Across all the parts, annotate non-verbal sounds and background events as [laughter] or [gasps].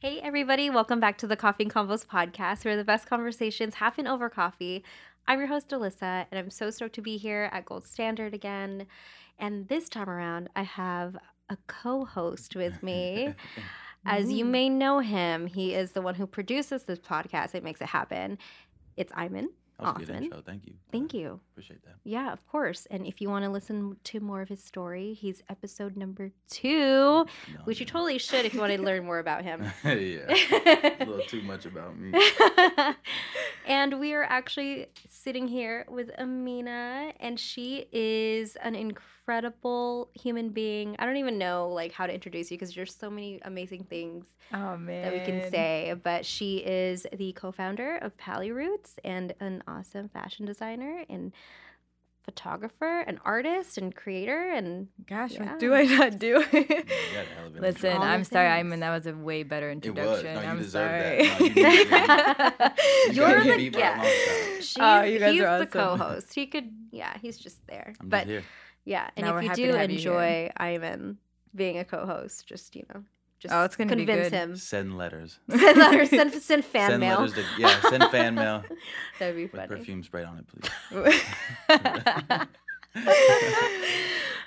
Hey, everybody, welcome back to the Coffee and Convos podcast, where the best conversations happen over coffee. I'm your host, Alyssa, and I'm so stoked to be here at Gold Standard again. And this time around, I have a co host with me. [laughs] As you mm. may know him, he is the one who produces this podcast. It makes it happen. It's Eiman. That was a good intro. Thank you. Thank you. Appreciate that. Yeah, of course. And if you want to listen to more of his story, he's episode number two, No, which you totally should if you want to learn more about him. [laughs] yeah. A little too much about me. [laughs] and we are actually sitting here with Aminah, and she is an incredible human being. I don't even know like how to introduce you because there's so many amazing things Oh man. that we can say. But she is the co-founder of Pali Roots and an awesome fashion designer and photographer, and artist and creator, and Gosh, Yeah. what do I not do? [laughs] You got a hell of an Listen, All I'm sorry, things. mean, That was a way better was. introduction. No, you I'm sorry. that. No, you [laughs] you're the get beat by a long guest. She's, Oh, you guys he's are the co-host. He could, yeah, he's just there. I'm but just here. Yeah, and Now if you do to have you here. enjoy Eiman being a co-host, just you know, just Oh, it's gonna be convince good. him. Send letters. [laughs] send letters, send, [laughs] send fan send mail. letters to yeah. Send fan mail [laughs] That'd be with funny. perfume sprayed on it, please.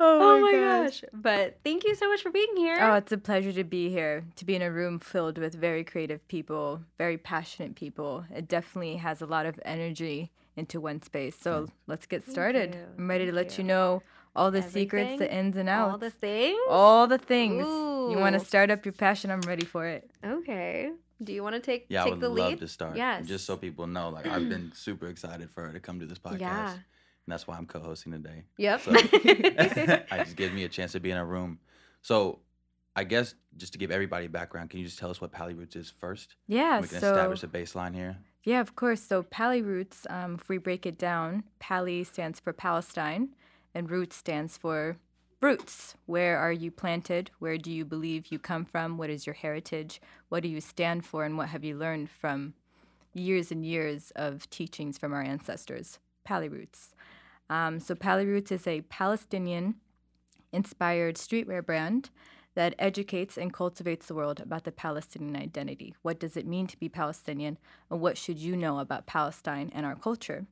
Oh, oh, my gosh. But thank you so much for being here. Oh, it's a pleasure to be here, to be in a room filled with very creative people, very passionate people. It definitely has a lot of energy into one space. So let's get started. I'm ready to let you. you know all the secrets, the ins and outs, All the things. all the things. You want to start up your passion? I'm ready for it. Okay. Do you want to take the lead? Yeah, I would the love lead? to start. Yes. Just so people know, like I've been [clears throat] super excited for her to come to this podcast. Yeah. And that's why I'm co-hosting today. Yep. So [laughs] [laughs] I just gives me a chance to be in a room. So I guess just to give everybody background, can you just tell us what Pali Roots is first? Yeah, we can so establish a baseline here. Yeah, of course. So Pali roots, um, if we break it down, Pali stands for Palestine, and roots stands for roots. Where are you planted? Where do you believe you come from? What is your heritage? What do you stand for? And what have you learned from years and years of teachings from our ancestors? Pali roots. Um, so Pali roots is a Palestinian inspired streetwear brand that educates and cultivates the world about the Palestinian identity. What does it mean to be Palestinian, and what should you know about Palestine and our culture?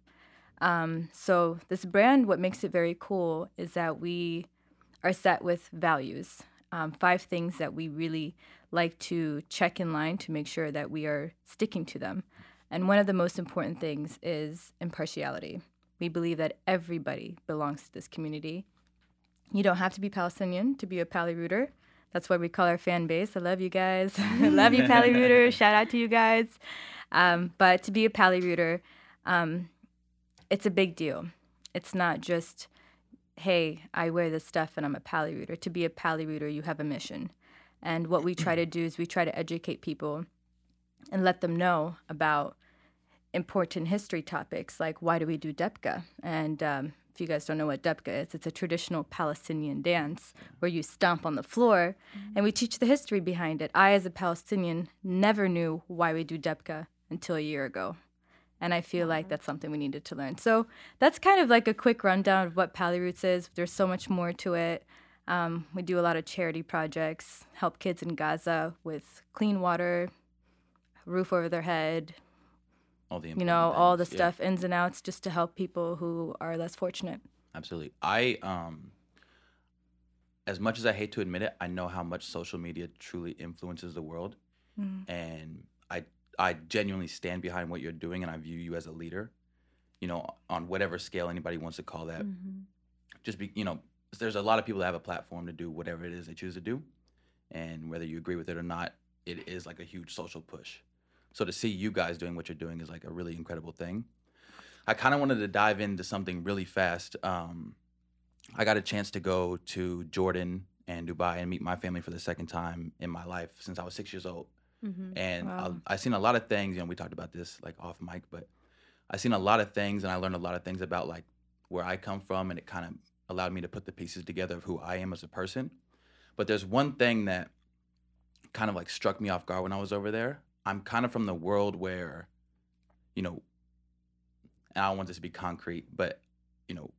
Um, so, this brand, what makes it very cool is that we are set with values. Um, five things that we really like to check in line to make sure that we are sticking to them. And one of the most important things is impartiality. We believe that everybody belongs to this community. You don't have to be Palestinian to be a Pali Rooter. That's what we call our fan base. I love you guys. [laughs] Love you, Pali [laughs] Rooters. Shout out to you guys. Um, but to be a Pali Rooter, um, it's a big deal. It's not just, hey, I wear this stuff and I'm a Pali Rooter. To be a Pali Rooter, you have a mission. And what we try to do is we try to educate people and let them know about important history topics like why do we do Dabke? And um, if you guys don't know what Dabke is, it's a traditional Palestinian dance where you stomp on the floor and we teach the history behind it. I, as a Palestinian, never knew why we do Dabke until a year ago. And I feel like that's something we needed to learn. So that's kind of like a quick rundown of what Pali Roots is. There's so much more to it. Um, we do a lot of charity projects, help kids in Gaza with clean water, roof over their head, All the you know, all the things, yeah. stuff, ins and outs, just to help people who are less fortunate. Absolutely. I um as much as I hate to admit it, I know how much social media truly influences the world. Mm. And I I genuinely stand behind what you're doing and I view you as a leader. You know, on whatever scale anybody wants to call that. Mm-hmm. Just be you know, there's a lot of people that have a platform to do whatever it is they choose to do. And whether you agree with it or not, it is like a huge social push. So to see you guys doing what you're doing is like a really incredible thing. I kind of wanted to dive into something really fast. Um, I got a chance to go to Jordan and Dubai and meet my family for the second time in my life since I was six years old. Mm-hmm. And Wow. I, I seen a lot of things. You know, we talked about this like off mic, but I seen a lot of things, and I learned a lot of things about like where I come from, and it kind of allowed me to put the pieces together of who I am as a person. But there's one thing that kind of like struck me off guard when I was over there. I'm kind of from the world where, you know, and I don't want this to be concrete, but you know,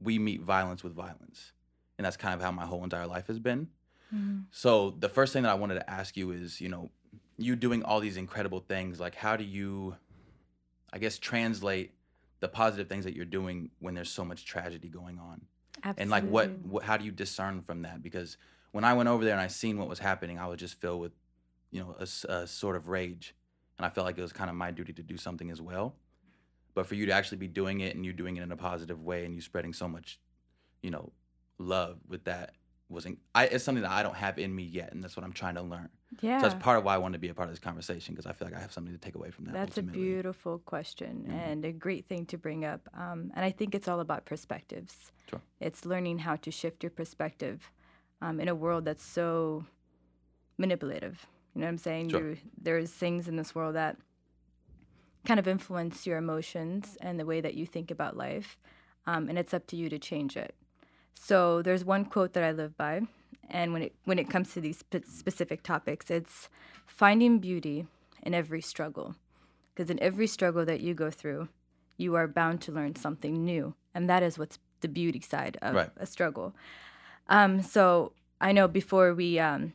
we meet violence with violence, and that's kind of how my whole entire life has been. Mm-hmm. So the first thing that I wanted to ask you is, you know, you doing all these incredible things, like how do you, I guess, translate the positive things that you're doing when there's so much tragedy going on? Absolutely. And like, what, what, how do you discern from that? Because when I went over there and I seen what was happening, I was just filled with, you know, a sort of rage, and I felt like it was kind of my duty to do something as well. But for you to actually be doing it and you doing it in a positive way and you spreading so much, you know, love with that wasn't. I it's something that I don't have in me yet, and that's what I'm trying to learn. Yeah. So that's part of why I wanted to be a part of this conversation because I feel like I have something to take away from that. That's ultimately. a beautiful question Mhm. and a great thing to bring up. Um, and I think it's all about perspectives. Sure. It's learning how to shift your perspective um, in a world that's so manipulative. You know what I'm saying? Sure. There's things in this world that kind of influence your emotions and the way that you think about life. Um, and it's up to you to change it. So there's one quote that I live by, and when it when it comes to these spe- specific topics, it's finding beauty in every struggle, because in every struggle that you go through, you are bound to learn something new, and that is what's the beauty side of Right. a struggle. Um, so I know before we um,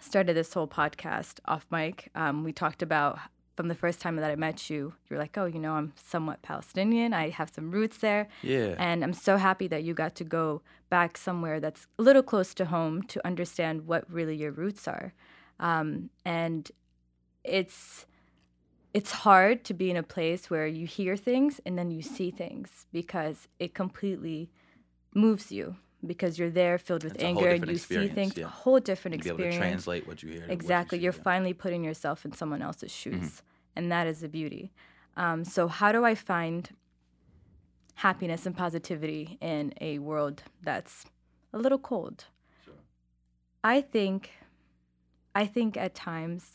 started this whole podcast off mic, um, we talked about from the first time that I met you, you were like, oh, you know, I'm somewhat Palestinian. I have some roots there. Yeah. And I'm so happy that you got to go back somewhere that's a little close to home to understand what really your roots are. Um, and it's it's hard to be in a place where you hear things and then you see things because it completely moves you because you're there filled with It's anger and you see things yeah. a whole different to be able experience to translate what you hear. you exactly see, you're yeah. finally putting yourself in someone else's Mm-hmm. And that is the beauty um, so how do i find happiness and positivity in a world that's a little cold i think i think at times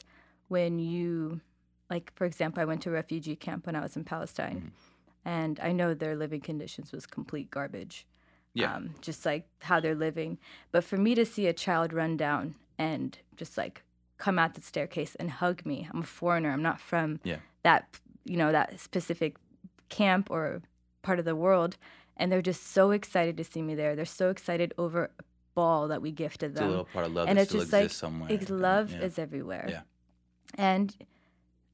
when you like for example i went to a refugee camp when i was in palestine Mm-hmm. and i know their living conditions was complete garbage Yeah. um, just like how they're living. But for me to see a child run down and just like come out the staircase and hug me, I'm a foreigner. I'm not from Yeah. that you know that specific camp or part of the world, and they're just so excited to see me there. They're so excited over a ball that we gifted It's a them, little part of love and that it's still just exists like somewhere. it's love yeah. is everywhere. Yeah. And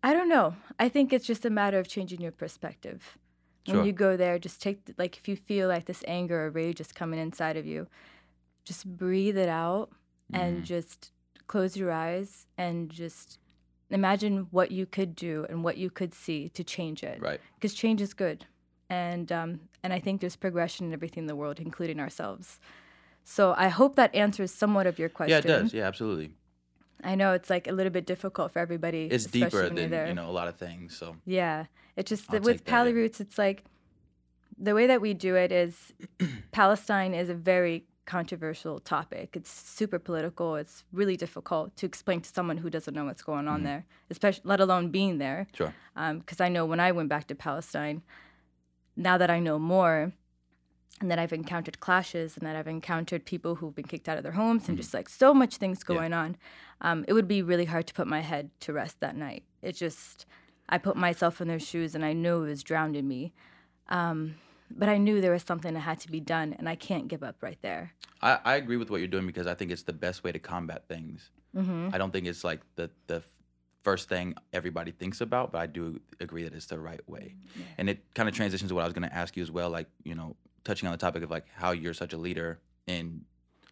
I don't know. I think it's just a matter of changing your perspective. When Sure. you go there, just take like if you feel like this anger or rage is coming inside of you, just breathe it out and Mhm. just close your eyes and just imagine what you could do and what you could see to change it. Right. Because change is good, and um, and I think there's progression in everything in the world, including ourselves. So I hope that answers somewhat of your question. Yeah, it does. Yeah, absolutely. I know it's like a little bit difficult for everybody. It's deeper than you know a lot of things. So Yeah, it's just that with take that, Pali. Roots, it's like the way that we do it is [clears throat] Palestine is a very controversial topic. It's super political. It's really difficult to explain to someone who doesn't know what's going on Mhm. there, especially let alone being there. sure. Because I know when I went back to Palestine, now that I know more, and that I've encountered clashes, and that I've encountered people who've been kicked out of their homes, and just like so much things Mm-hmm. Yeah. going on, um, it would be really hard to put my head to rest that night. It just, I put myself in their shoes, and I know it was drowned in me. Um, but I knew there was something that had to be done, and I can't give up right there. I, I agree with what you're doing because I think it's the best way to combat things. hmm I don't think it's like the the first thing everybody thinks about, but I do agree that it's the right way. And it kind of transitions to what I was going to ask you as well, like you know, touching on the topic of like how you're such a leader in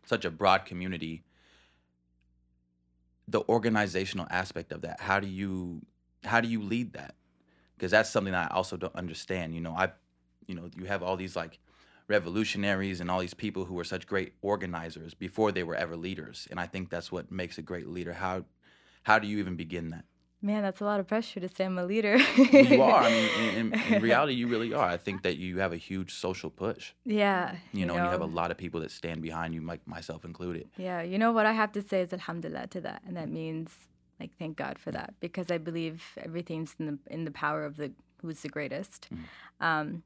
such a broad community. The organizational aspect of that, how do you how do you lead that? Because that's something I also don't understand. You know, I, you know, you have all these like revolutionaries and all these people who were such great organizers before they were ever leaders, and I think that's what makes a great leader. How how do you even begin that? Man, that's a lot of pressure to say I'm a leader. you are. I mean, in, in, in [laughs] reality, you really are. I think that you have a huge social push. yeah. You know, and you have a lot of people that stand behind you, like myself included. Yeah, you know what I have to say is alhamdulillah to that, and that means like thank God for that because I believe everything's in the in the power of the who's the greatest. Um,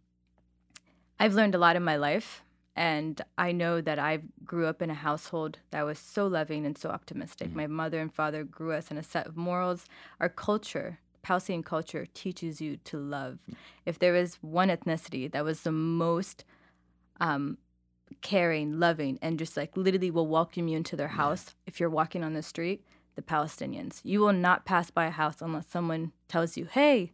I've learned a lot in my life, and I know that I grew up in a household that was so loving and so optimistic. My mother and father grew us in a set of morals. Our culture, Palestinian culture, teaches you to love. If there was one ethnicity that was the most um, caring, loving, and just like literally will welcome you into their house if you're walking on the street. the Palestinians. You will not pass by a house unless someone tells you, hey,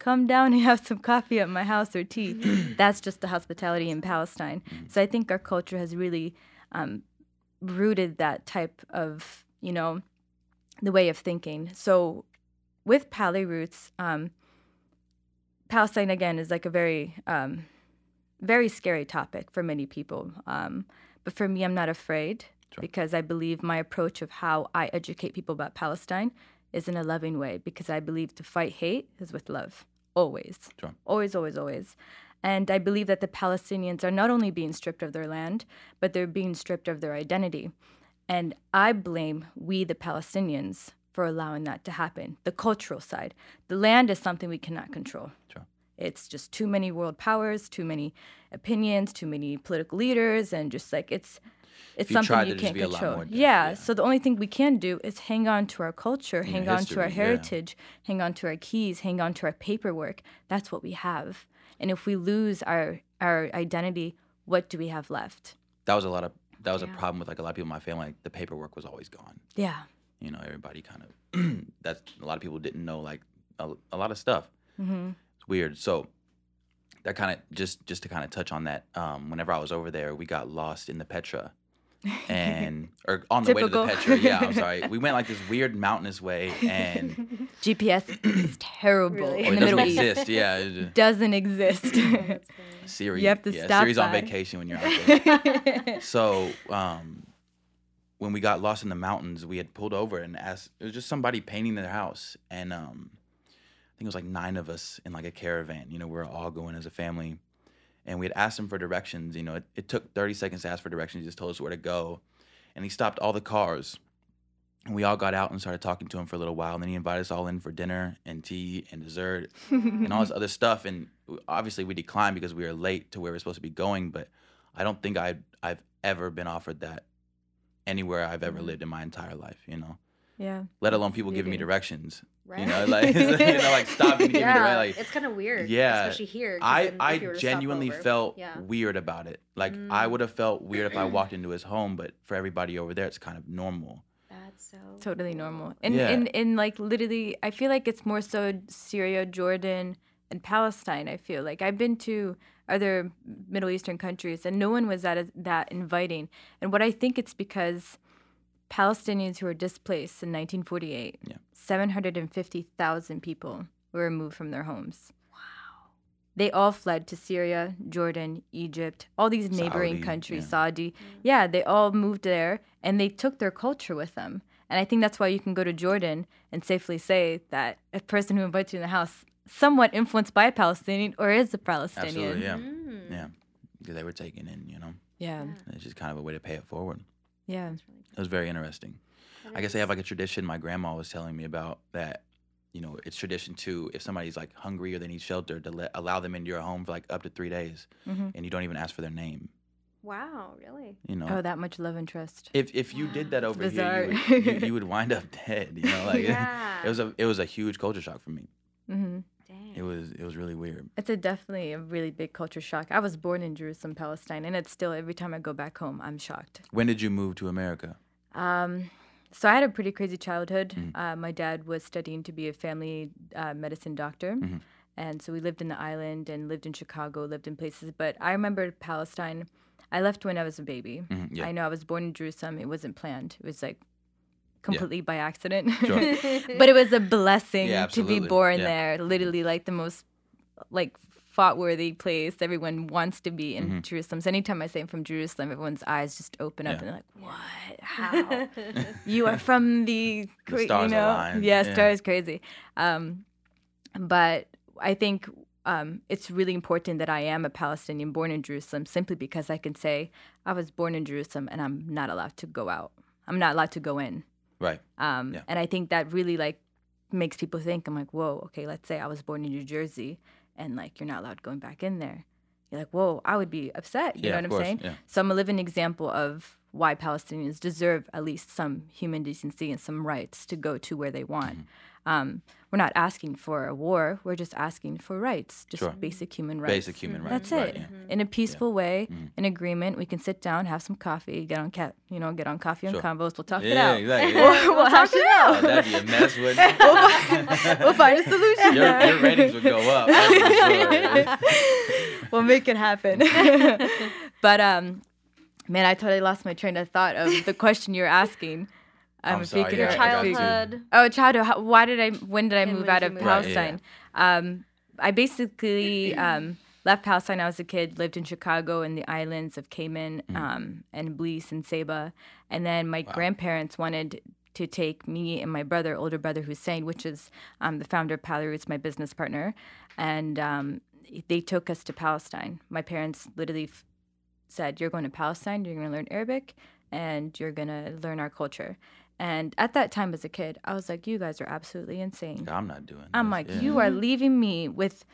come down and [laughs] have some coffee at my house or tea. [clears throat] That's just the hospitality in Palestine. So I think our culture has really um, rooted that type of, you know, the way of thinking. So with Pali roots, um, Palestine again is like a very, um, very scary topic for many people. Um, but for me, I'm not afraid Sure. because I believe my approach of how I educate people about Palestine is in a loving way because I believe to fight hate is with love, always. Sure. Always, always, always. And I believe that the Palestinians are not only being stripped of their land, but they're being stripped of their identity. And I blame we, the Palestinians, for allowing that to happen. The cultural side. The land is something we cannot control. Sure. It's just too many world powers, too many opinions, too many political leaders, and just like it's it's something tried, you can't be a lot control. yeah, yeah. So the only thing we can do is hang on to our culture, hang on to our history, yeah. heritage, hang on to our keys, hang on to our paperwork. That's what we have. And if we lose our our identity, what do we have left? That was a lot of that was a problem with like a lot of people in my family. Like the paperwork was always gone. Yeah. You know, everybody kind of [clears throat] that's a lot of people didn't know like a, a lot of stuff. Mm-hmm. It's weird. So that kind of just just to kind of touch on that. Um, whenever I was over there, we got lost in the Petra, and or on the way to the Typical. Petra. Yeah, I'm sorry. [laughs] We went like this weird mountainous way, and [laughs] GPS is terrible Really? in it the doesn't Middle East. exist. Yeah, it just- [laughs] Doesn't exist. That's. Siri. You have to yeah, stop Siri's on vacation when you're out there. so um, when we got lost in the mountains, we had pulled over and asked. It was just somebody painting their house, and um, I think it was like nine of us in like a caravan. You know, we were all going as a family, and we had asked him for directions. You know, it, it took 30 seconds to ask for directions. He just told us where to go, and he stopped all the cars. And we all got out and started talking to him for a little while. And then he invited us all in for dinner and tea and dessert [laughs] and all this other stuff. And obviously, we declined because we were late to where we were supposed to be going. But I don't think I I've ever been offered that anywhere I've ever Mhm. lived in my entire life. You know, yeah. let alone people giving me directions. Right. [laughs] [laughs] You know, like you know, like stopping to give me yeah, directions. Like it's kind of weird. Yeah. especially here. I I you were to stop genuinely felt Yeah. weird about it. Like I Mm. would have felt weird if I [clears throat] walked into his home, but for everybody over there, it's kind of normal. That's so totally cool. normal. And Yeah. in in like literally, I feel like it's more so Syria, Jordan, and Palestine. I feel like I've been to other Middle Eastern countries, and no one was that that inviting. And what I think it's because Palestinians who were displaced in 1948, Yeah. 750,000 people were removed from their homes. Wow. They all fled to Syria, Jordan, Egypt, all these neighboring Saudi, countries, yeah. Saudi. Yeah, they all moved there and they took their culture with them. And I think that's why you can go to Jordan and safely say that a person who invites you in the house, somewhat influenced by a Palestinian or is a Palestinian. Absolutely, yeah, Mm. yeah, because they were taken in. You know, Yeah. Yeah. it's just kind of a way to pay it forward. Yeah. That's really It was very interesting. cool. I guess they have like a tradition my grandma was telling me about that, you know, it's tradition too if somebody's like hungry or they need shelter to let allow them into your home for like up to three days hmm and you don't even ask for their name. Wow, really? You know, Oh, that much love and trust. if if you did that over here, you would, you, you would wind up [laughs] dead. You know, like [laughs] yeah. it was a it was a huge culture shock for me. hmm Dang. It was it was really weird. It's a definitely a really big culture shock. I was born in Jerusalem, Palestine, and it's still every time I go back home, I'm shocked. When did you move to America? Um, so I had a pretty crazy childhood. Mhm. Uh, my dad was studying to be a family uh, medicine doctor. Mhm. And so we lived in the island and lived in Chicago, lived in places. But I remember Palestine. I left when I was a baby. Mhm, yeah. I know I was born in Jerusalem. It wasn't planned. It was like completely by accident. Sure. [laughs] but it was a blessing Yeah, to be born Yeah. there. Literally, like the most like fought worthy place everyone wants to be in Mhm. Jerusalem. So anytime I say I'm from Jerusalem, everyone's eyes just open up Yeah. and they're like, "What? [laughs] How? you are from the, [laughs] The cra- stars you know, aligned, yeah, yeah. stars crazy. Um, but I think um, it's really important that I am a Palestinian born in Jerusalem, simply because I can say I was born in Jerusalem and I'm not allowed to go out. I'm not allowed to go in. Right. Um, Yeah. And I think that really like makes people think. I'm like, whoa, okay. Let's say I was born in New Jersey, and like you're not allowed going back in there. You're like, whoa, I would be upset. You yeah, know what I'm course. saying? Yeah. So I'm a living example of why Palestinians deserve at least some human decency and some rights to go to where they want. Mm-hmm. Um, we're not asking for a war. We're just asking for rights, just Sure. basic human rights. Basic human rights. That's right, it. yeah. Mm-hmm. In a peaceful way, in agreement, we can sit down, have some coffee, get on cat, you know, get on coffee and Sure. convos. We'll talk it Yeah, out. exactly. We'll, Yeah. we'll hash it Oh, out. that'd be a mess, wouldn't [laughs] it? we'll find a solution. your, your ratings would go up. sure. [laughs] we'll make it happen. [laughs] but um, man, I totally lost my train of thought of the question you're asking. I'm if sorry, you could- yeah, Your I got you. childhood. Oh, childhood. How, why did I? When did I And move out of you move? Right, yeah. Palestine? Um, I basically um, left Palestine. when I was a kid. Lived in Chicago and the islands of Cayman Mm. um, and Belize and Saba, and then my grandparents wanted to take me and my brother, older brother Hussein, which is um, the founder of Pali Roots, my business partner, and um, they took us to Palestine. My parents literally f- said, "You're going to Palestine. You're going to learn Arabic, and you're going to learn our culture." And at that time, as a kid, I was like, "You guys are absolutely insane." I'm not doing. I'm this, like, yeah. "You are leaving me with."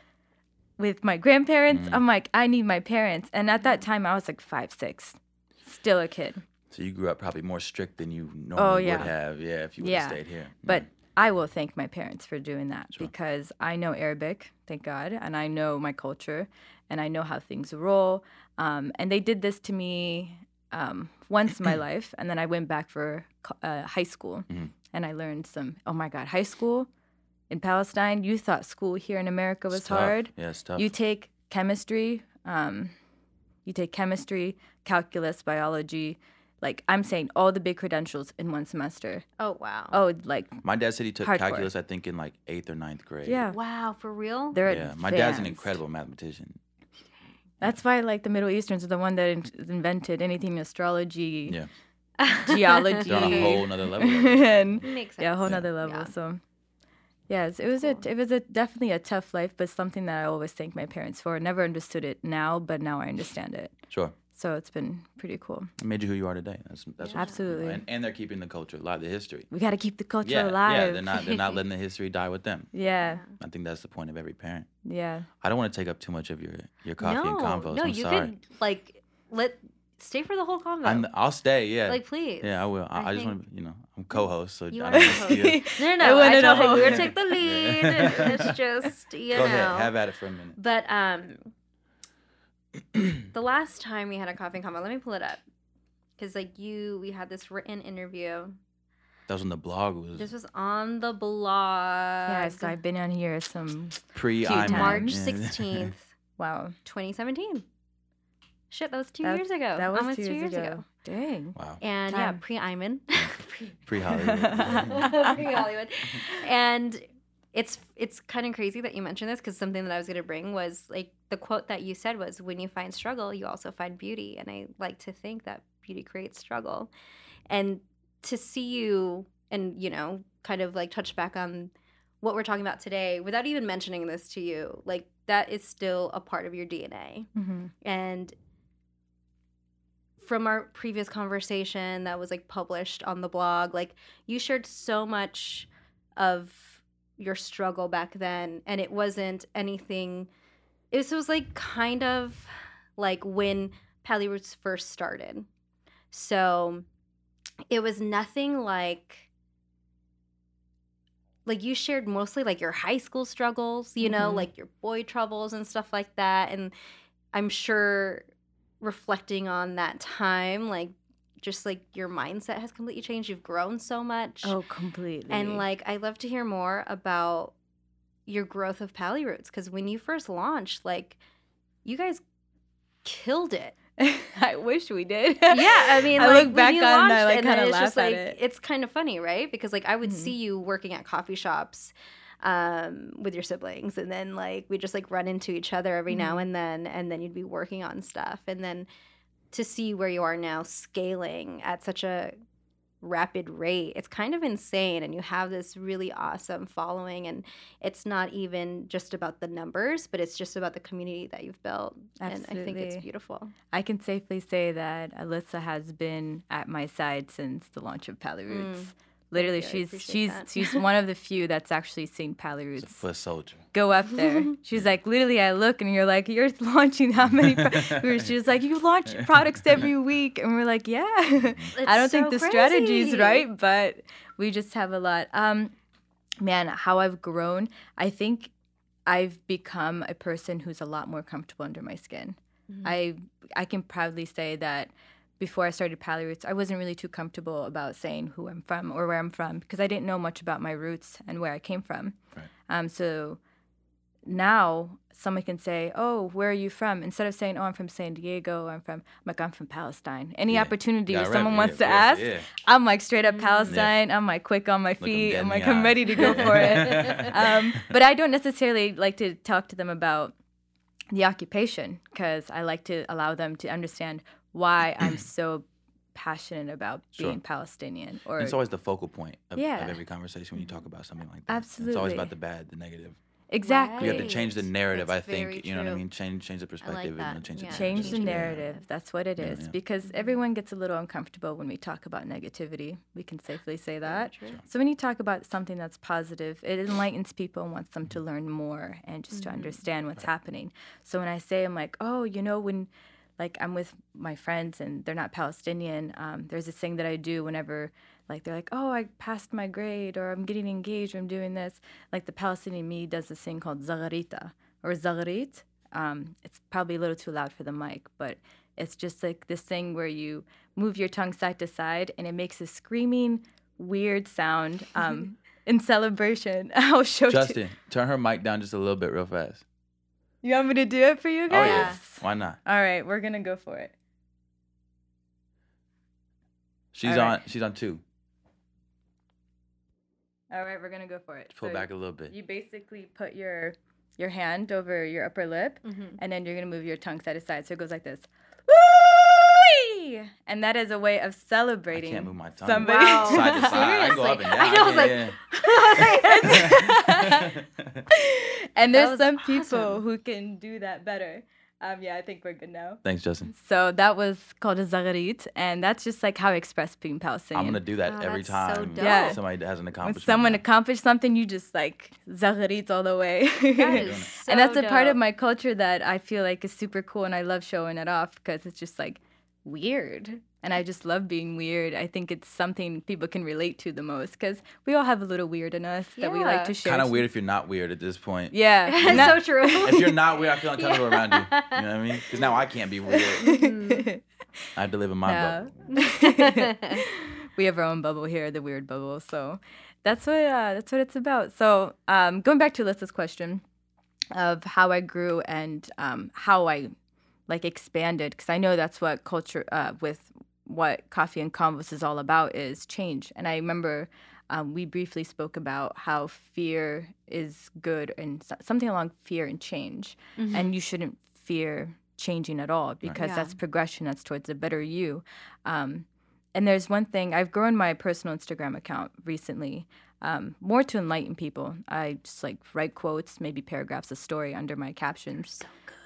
With my grandparents, Mm. I'm like, I need my parents. And at that time, I was like five, six, still a kid. So you grew up probably more strict than you normally Oh, yeah. would have, yeah, if you would Yeah. have stayed here. But Mm. I will thank my parents for doing that Sure. because I know Arabic, thank God, and I know my culture and I know how things roll. Um, and they did this to me um, once in my [clears throat] life, and then I went back for uh, high school Mhm. and I learned some. Oh my God, high school in Palestine. You thought school here in America was It's tough. hard. Yeah, it's tough. You take chemistry, um, you take chemistry, calculus, biology. Like I'm saying, all the big credentials in one semester. Oh wow. Oh, like my dad said he took Hardcore. calculus, I think, in like eighth or ninth grade. yeah, Wow, for real? they're Yeah, my dad's an incredible mathematician. That's why, like the Middle Easterns are the one that in- invented anything astrology, Yeah, [laughs] geology, they're on a whole nother level. [laughs] and Makes sense. yeah, a whole Yeah. nother level. Yeah. So, yes, it was a it was a definitely a tough life, but something that I always thank my parents for. Never understood it now, but now I understand it. Sure, So it's been pretty cool. it made you who you are today. That's that's you know, Absolutely. and, and they're keeping the culture alive, the history. We got to keep the culture Yeah, alive. yeah, they're not they're not letting the history die with them. [laughs] yeah, I think that's the point of every parent. yeah. I don't want to take up too much of your your coffee no, and convos. no, I'm you sorry. could like let stay for the whole convo. I'm, I'll stay. Yeah. like please. yeah, I will. I, I I just want to, you know, I'm co-host, so You I don't want. [laughs] No, no, I no. I, wanna told him know. we would take the [laughs] lead. It's just you Go know. ahead, have at it for a minute. But um, [clears throat] the last time we had a coffee convo, let me pull it up, because like you, we had this written interview. That was when the blog was This was on the blog. Yeah, so I've been on here some pre few March sixteenth, [laughs] wow. twenty seventeen. Shit, that was two That's- years ago. That was almost two years, ago. Dang. wow. And yeah, pre Eiman. Pre [laughs] Hollywood. [laughs] pre Hollywood. And it's it's kind of crazy that you mentioned this because something that I was gonna bring was like the quote that you said was when you find struggle, you also find beauty. And I like to think that beauty creates struggle. And to see you and, you know, kind of like touch back on what we're talking about today without even mentioning this to you, like that is still a part of your DNA. hmm And from our previous conversation that was like published on the blog, like you shared so much of your struggle back then, and it wasn't anything. It was like kind of like when Pali Roots first started. So it was nothing like like you shared mostly like your high school struggles, you know, Mhm. like your boy troubles and stuff like that. And I'm sure reflecting on that time, like just like your mindset has completely changed. You've grown so much. Oh, completely. And like I'd love to hear more about your growth of Pali Roots because when you first launched, like you guys killed it. [laughs] I wish we did. Yeah, I [laughs] mean, I like, look back on it and I like kind of it's laugh just at like it. it's kind of funny, right? Because like I would Mhm. see you working at coffee shops um with your siblings and then like we just like run into each other every now Mhm. and then and then you'd be working on stuff and then to see where you are now scaling at such a rapid rate it's kind of insane and you have this really awesome following and it's not even just about the numbers but it's just about the community that you've built and i think it's beautiful I can safely say that Alyssa has been at my side since the launch of Pali Roots. Mm. Literally, you. She's she's that. she's one of the few that's actually seen Pali It's a Roots foot soldier. go up there. [laughs] She's like, literally, I look and you're like, you're [laughs] launching how many? Pro-? [laughs] She was like, you launch products every week, and we're like, yeah. I don't think so the strategy's right, but we just have a lot. Um, man, how I've grown, I think I've become a person who's a lot more comfortable under my skin. Mhm. I I can proudly say that before I started Pali Roots, I wasn't really too comfortable about saying who I'm from or where I'm from because I didn't know much about my roots and where I came from. Right. Um, so now someone can say, "Oh, where are you from?" Instead of saying, "Oh, I'm from San Diego," I'm from I'm like I'm from Palestine. Any Yeah. opportunity Yeah, if right, someone yeah, wants of to course, ask, yeah. I'm like straight up Mm. Palestine. I'm like quick on my feet. dead I'm in like I'm ready to go for it. [laughs] um, but I don't necessarily like to talk to them about the occupation because I like to allow them to understand why [clears throat] I'm so passionate about Sure. being Palestinian. Or it's always the focal point of, Yeah. of every conversation when you talk about something like that. Absolutely, It's always about the bad, the negative. exactly You have to change the narrative, That's I think. You know what I mean? Change change the perspective that. and change the Yeah. change the narrative. Yeah. That's what it is Yeah, yeah. because everyone gets a little uncomfortable when we talk about negativity. We can safely say that. True. So when you talk about something that's positive, it enlightens people and wants them to Mm-hmm. learn more and just to Mhm. understand what's happening. So when I say I'm like, oh, you know, when like I'm with my friends and they're not Palestinian, um, there's this thing that I do whenever like they're like, oh, I passed my grade or I'm getting engaged or I'm doing this. Like the Palestinian me does this thing called zagarita or zagarit. Um, it's probably a little too loud for the mic, but it's just like this thing where you move your tongue side to side and it makes a screaming, weird sound um, [laughs] in celebration. [laughs] I'll show you. Justin, turn her mic down just a little bit real fast. You want me to do it for you guys? Oh guys? yeah. Why not? All right, we're gonna go for it. She's All right. on she's on two. All right, we're gonna go for it. Pull So back a little bit. You basically put your your hand over your upper lip, Mhm. and then you're gonna move your tongue side to side. So it goes like this. Woo-wee! And that is a way of I celebrating. can't move my tongue. somebody. Wow. [laughs] Side to side. I can go up and down. I know, I was like- yeah, [laughs] and there's was some people who can do that better. Um, yeah, I think we're good now. Thanks, Justin. So that was called a zagarit, and that's just like how I express being Palestinian. I'm gonna do that Oh, every that's so time dope. Yeah. somebody has an accomplishment. when someone now. accomplishes something, you just like zagarit all the way. That [laughs] doing is it. so and that's a part of my culture that I feel like is super cool, and I love showing it off because it's just like weird, and I just love being weird. I think it's something people can relate to the most because we all have a little weird in us that we like to share. kind of weird if you're not weird at this point. Yeah, [laughs] It's not- so true. If you're not weird, I feel [laughs] uncomfortable around you. You know what I mean? Because now I can't be weird. [laughs] Mhm. I have to live in my No. bubble. we have our own bubble here, the weird bubble. So that's what uh, that's what it's about. So um, going back to Alyssa's question of how I grew and um, how I like expanded, because I know that's what culture uh, with what Coffee and Convos is all about is change. And I remember um, we briefly spoke about how fear is good and something along fear and change Mhm. and you shouldn't fear changing at all because Yeah. that's progression that's towards a better you um, and there's one thing i've grown my personal instagram account recently um, more to enlighten people i just like write quotes maybe paragraphs of story under my captions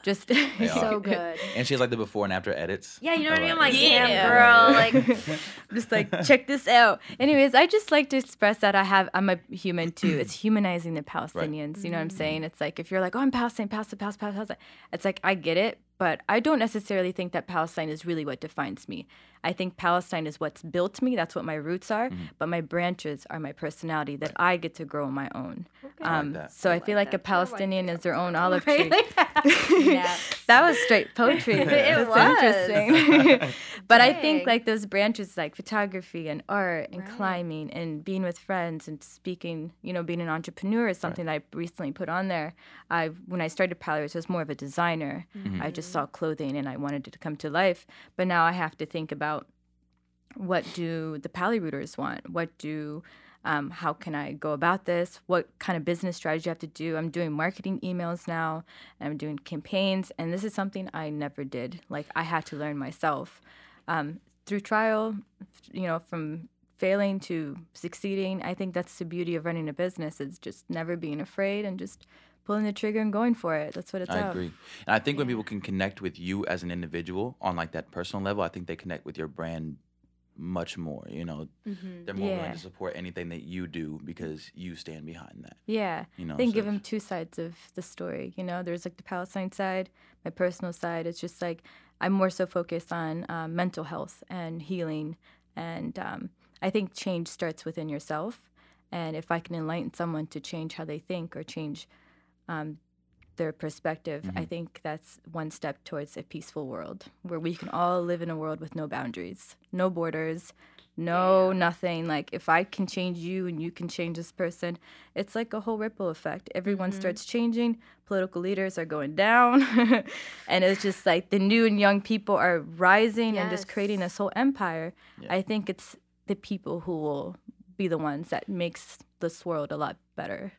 just They [laughs] are. so good. And she has like the before and after edits. Yeah, you know what I mean? I'm like, Yeah. damn, girl. [laughs] Like, [laughs] just like check this out anyways i just like to express that i have i'm a human too it's humanizing the palestinians you know what i'm saying it's like if you're like oh i'm palestine palestine palestine palestine it's like i get it but i don't necessarily think that palestine is really what defines me i think palestine is what's built me that's what my roots are but my branches are my personality that i get to grow on my own I like um, so I i, like feel like a that. So I like palestinian it. is their own olive [laughs] tree Like, [laughs] that was straight poetry. [laughs] It That's was. interesting. but I think like those branches like photography and art and Right. climbing and being with friends and speaking, you know, being an entrepreneur is something that I recently put on there. I when I started Palliers, I was more of a designer. Mm-hmm. I just saw clothing and I wanted it to come to life. But now I have to think about what do the Pali Rooters want? What do um, how can I go about this? What kind of business strategy I have to do? I'm doing marketing emails now. And I'm doing campaigns, and this is something I never did. Like I had to learn myself um, through trial. You know, from failing to succeeding. I think that's the beauty of running a business. It's just never being afraid and just pulling the trigger and going for it. That's what it's about. I agree. And I think when people can connect with you as an individual on like that personal level, I think they connect with your brand much more. You know, Mhm. they're more willing to support anything that you do because you stand behind that. Yeah. You know, I think so give them two sides of the story. You know, there's like the Palestine side, my personal side. It's just like I'm more so focused on um, mental health and healing. And um, I think change starts within yourself. And if I can enlighten someone to change how they think or change um, their perspective, I Mhm. think that's one step towards a peaceful world where we can all live in a world with no boundaries, no borders, no nothing. Like if I can change you and you can change this person, it's like a whole ripple effect. Everyone Mhm. starts changing. Political leaders are going down, [laughs] and it's just like the new and young people are rising and just creating this whole empire. Yeah. I think it's the people who will be the ones that makes this world a lot better.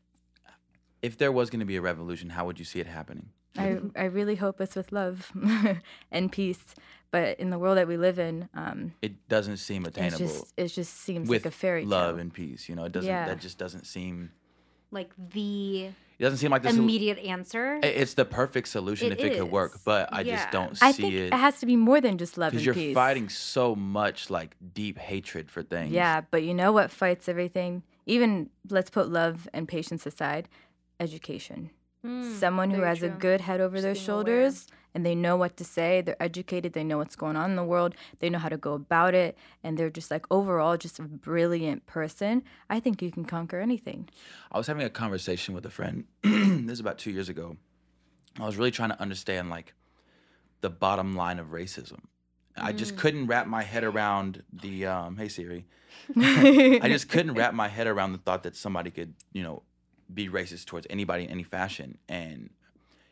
If there was going to be a revolution, how would you see it happening? I, I really hope it's with love [laughs] and peace. But in the world that we live in, um, It doesn't seem it's attainable just it just seems with like a fairy tale. love and peace. You know, it doesn't. Yeah. That just doesn't seem. Like the It doesn't seem like this. immediate answer. It's the perfect solution It if it could work, but I Yeah. just don't I see think it it has to be more than just love and because you're peace. fighting so much like deep hatred for things. Yeah, but you know what fights everything? Even let's put love and patience aside, education. Mm, Someone who very has a good head over Just their being aware. shoulders and they know what to say, they're educated, they know what's going on in the world, they know how to go about it, and they're just like overall just a brilliant person. I think you can conquer anything. I was having a conversation with a friend. [clears throat] this is about two years ago. I was really trying to understand like the bottom line of racism. I just Mm. couldn't wrap my head around the um, hey Siri. [laughs] I just couldn't wrap my head around the thought that somebody could, you know, be racist towards anybody in any fashion. And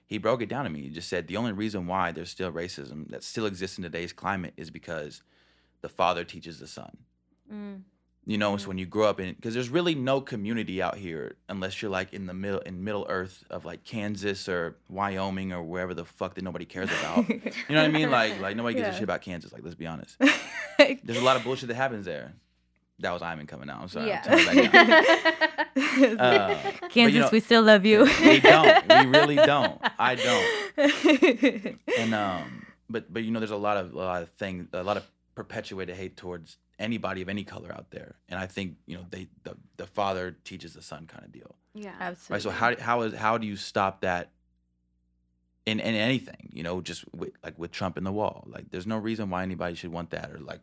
he broke it down to me. He just said the only reason why there's still racism that still exists in today's climate is because the father teaches the son. Mm. You know, it's when you grow up in because there's really no community out here unless you're like in the middle in Middle Earth of like Kansas or Wyoming or wherever the fuck that nobody cares about. you know what I mean? Like like nobody gives a [laughs] shit about Kansas. Like let's be honest. [laughs] There's a lot of bullshit that happens there. That was Eiman coming out. I'm sorry. I'm turning it back down. [laughs] [laughs] Uh, Kansas, you know, we still love you. we don't. We [laughs] really don't. I don't. And um, but but you know, there's a lot of a lot of things, a lot of perpetuated hate towards anybody of any color out there. And I think you know they the the father teaches the son kind of deal. yeah. Absolutely. Right. So how how is how do you stop that? In, in anything, you know, just with, like with Trump in the wall, like there's no reason why anybody should want that, or like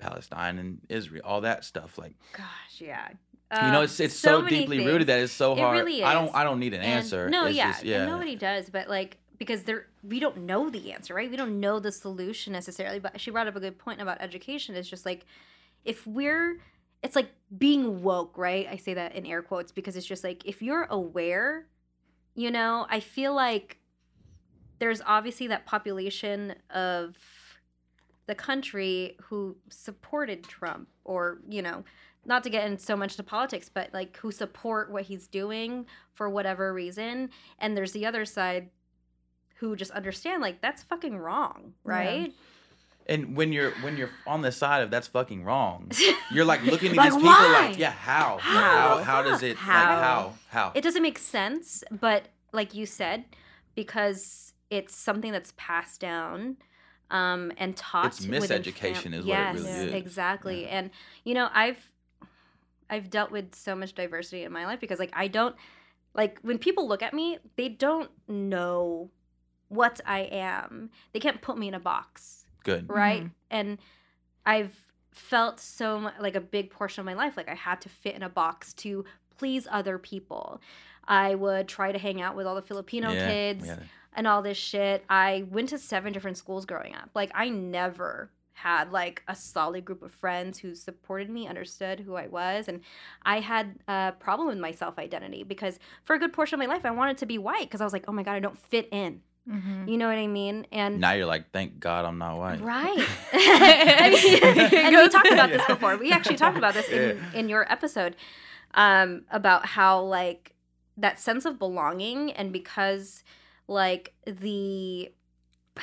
Palestine and Israel, all that stuff. Like Gosh, yeah. you know, Um, it's it's so, many deeply things. rooted that it's so It hard. really I don't. I don't need an And- answer. No, It's yeah, just- yeah. and nobody does, but like because there we don't know the answer, right? We don't know the solution necessarily. But she brought up a good point about education. It's just like if we're it's like being woke, right? I say that in air quotes because it's just like if you're aware, you know, I feel like there's obviously that population of the country who supported Trump or, you know, not to get in so much to politics, but like who support what he's doing for whatever reason. And there's the other side who just understand like that's fucking wrong, Yeah. right? And when you're when you're on the side of that's fucking wrong, [laughs] you're like looking at Like, these people why? like, yeah, how? How? How, how does it How? like how? How? it doesn't make sense, but like you said, because it's something that's passed down um, and taught. It's within miseducation fam- is what it yes, really is. exactly. Yeah. And you know, I've I've dealt with so much diversity in my life because like I don't like when people look at me, they don't know what I am. They can't put me in a box Good. right? Mhm. And I've felt so mu- like a big portion of my life like I had to fit in a box to please other people. I would try to hang out with all the Filipino Yeah, kids yeah. and all this shit. I went to seven different schools growing up. Like I never had like a solid group of friends who supported me, understood who I was, and I had a problem with my self identity because for a good portion of my life I wanted to be white because I was like, oh my god, I don't fit in. Mhm. You know what I mean? And Now you're like, thank God I'm not white. Right. [laughs] [laughs] I [laughs] and we talked about this before. We actually talked about this in, Yeah. in your episode um, about how, like, that sense of belonging, and because, like, the. [sighs]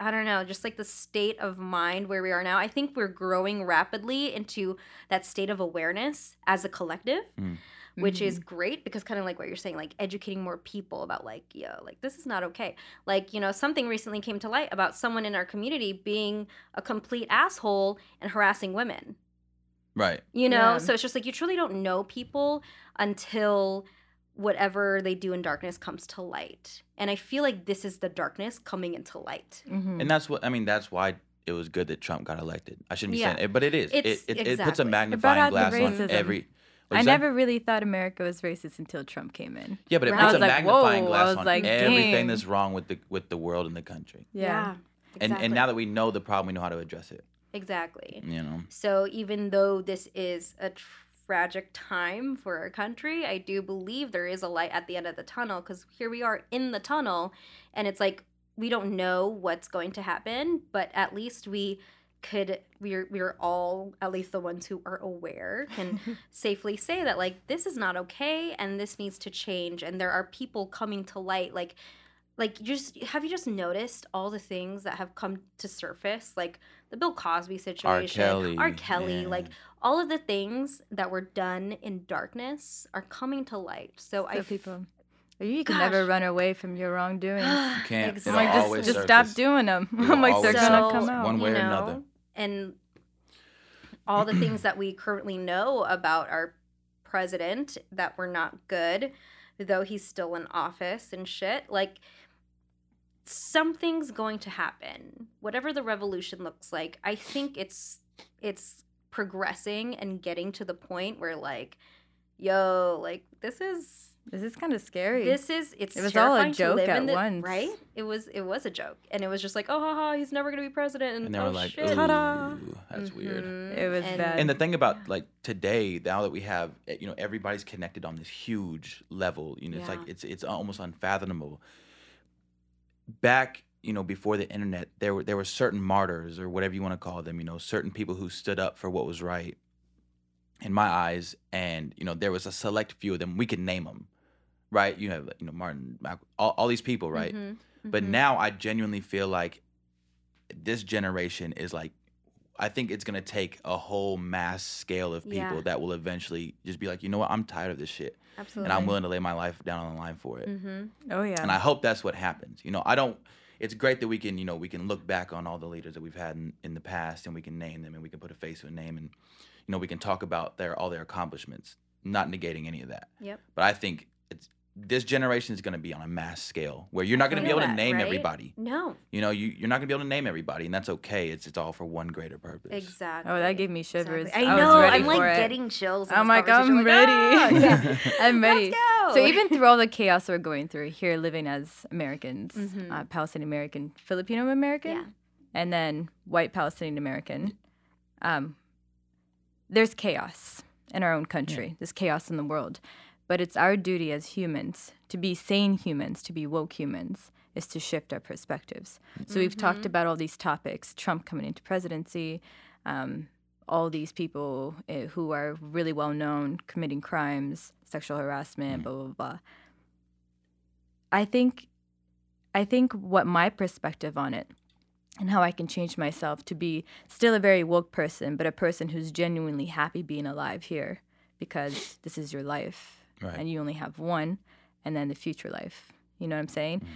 I don't know, just like the state of mind where we are now. I think we're growing rapidly into that state of awareness as a collective. Mm. which is great because kind of like what you're saying, like educating more people about like, yo, like this is not okay. Like, you know, something recently came to light about someone in our community being a complete asshole and harassing women. Right. You know, Yeah. so it's just like you truly don't know people until whatever they do in darkness comes to light. And I feel like this is the darkness coming into light. Mhm. And that's what I mean. That's why it was good that Trump got elected. I shouldn't be Yeah. saying it, but it is. It, It's- it, it puts a exactly. It brought magnifying glass on racism. every. I you say? never really thought America was racist until Trump came in. Yeah, but it Right. puts I a was like, magnifying whoa, glass on like, everything dang. that's wrong with the with the world and the country. Yeah. And and now that we know the problem, we know how to address it. exactly. You know. So even though this is a tragic time for our country, I do believe there is a light at the end of the tunnel because here we are in the tunnel, and it's like we don't know what's going to happen, but at least we could we're we're all at least the ones who are aware can [laughs] safely say that like this is not okay and this needs to change and there are people coming to light like like you just have you just noticed all the things that have come to surface like the bill cosby situation Kelly, R. Kelly yeah. like all of the things that were done in darkness are coming to light so, I. So i f- people, you can never run away from your wrongdoings. [sighs] You can't. Exactly. I'm like, just, always just stop doing them. [laughs] I'm like, they're always gonna come out. one way you or another. And all the things that we currently know about our president that were not good, though he's still in office and shit, like something's going to happen. Whatever the revolution looks like, I think it's it's progressing and getting to the point where like yo, like this is This is kind of scary. this is it's It was all a joke at the- once. right it was it was a joke and it was just like oh haha he's never gonna be president and, And they oh, were like, shit. "Ooh, Ta-da. that's weird." Mhm. It was and, bad. And the thing about like today, now that we have, eh, you know, everybody's connected on this huge level. You know, it's like it's it's almost unfathomable. Back, you know, before the internet, there were there were certain martyrs or whatever you want to call them. You know, certain people who stood up for what was right. In my eyes, and you know, there was a select few of them. We could name them, right? You have you know Martin, Mac- all, all these people, right? Mhm, But mhm. now I genuinely feel like this generation is like I think it's gonna take a whole mass scale of people Yeah. that will eventually just be like, you know what, I'm tired of this shit. Absolutely And I'm willing to lay my life down on the line for it. hmm oh yeah. And I hope that's what happens. You know, I don't it's great that we can, you know, we can look back on all the leaders that we've had in, in the past and we can name them and we can put a face to a name and you know, we can talk about their all their accomplishments, not negating any of that. Yep. But I think it's this generation is going to be on a mass scale where you're not going to be feel able to name right? everybody. no You know, you you're not gonna be able to name everybody, and that's okay. It's it's all for one greater purpose. exactly oh, that gave me shivers. Exactly. I, I was know. ready I'm like for it. getting chills. in I'm this like. I'm Like, ready. ah, yeah. [laughs] [laughs] I'm ready. Let's go. So even through all the chaos we're going through here, living as Americans, Mhm. uh, Palestinian American, Filipino American, Yeah. and then white Palestinian American, um, there's chaos in our own country. There's chaos in the world, but it's our duty as humans to be sane humans, to be woke humans, is to shift our perspectives. So we've talked about all these topics: Trump coming into presidency. Um, all these people uh, who are really well known committing crimes, sexual harassment, blah blah blah. I think, I think what my perspective on it, and how I can change myself to be still a very woke person, but a person who's genuinely happy being alive here, because this is your life, Right. and you only have one, and then the future life. You know what I'm saying? Mm.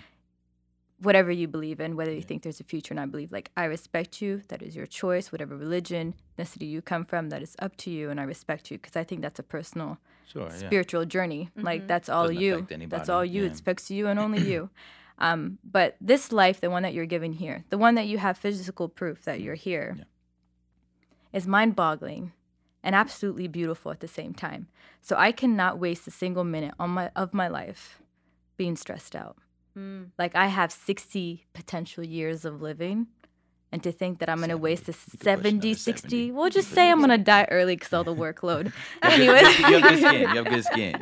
whatever you believe in, whether you think there's a future and I believe, like, I respect you. That is your choice. Whatever religion, ethnicity you come from, that is up to you. And I respect you because I think that's a personal, Sure. Yeah. spiritual journey. Like, mm-hmm. that's all Doesn't you. That's all you. yeah. It affects you and only you. [clears throat] Um, but this life, the one that you're given here, the one that you have physical proof that mm. you're here, Yeah. is mind boggling and absolutely beautiful at the same time. So I cannot waste a single minute on my, of my life being stressed out Mm. like I have 60 potential years of living. And to think that I'm going to waste a 70. You could push 70, another 60, 70. we'll just say I'm going to die early because all the workload. [laughs] You anyway. you have good skin. You have good [laughs] skin.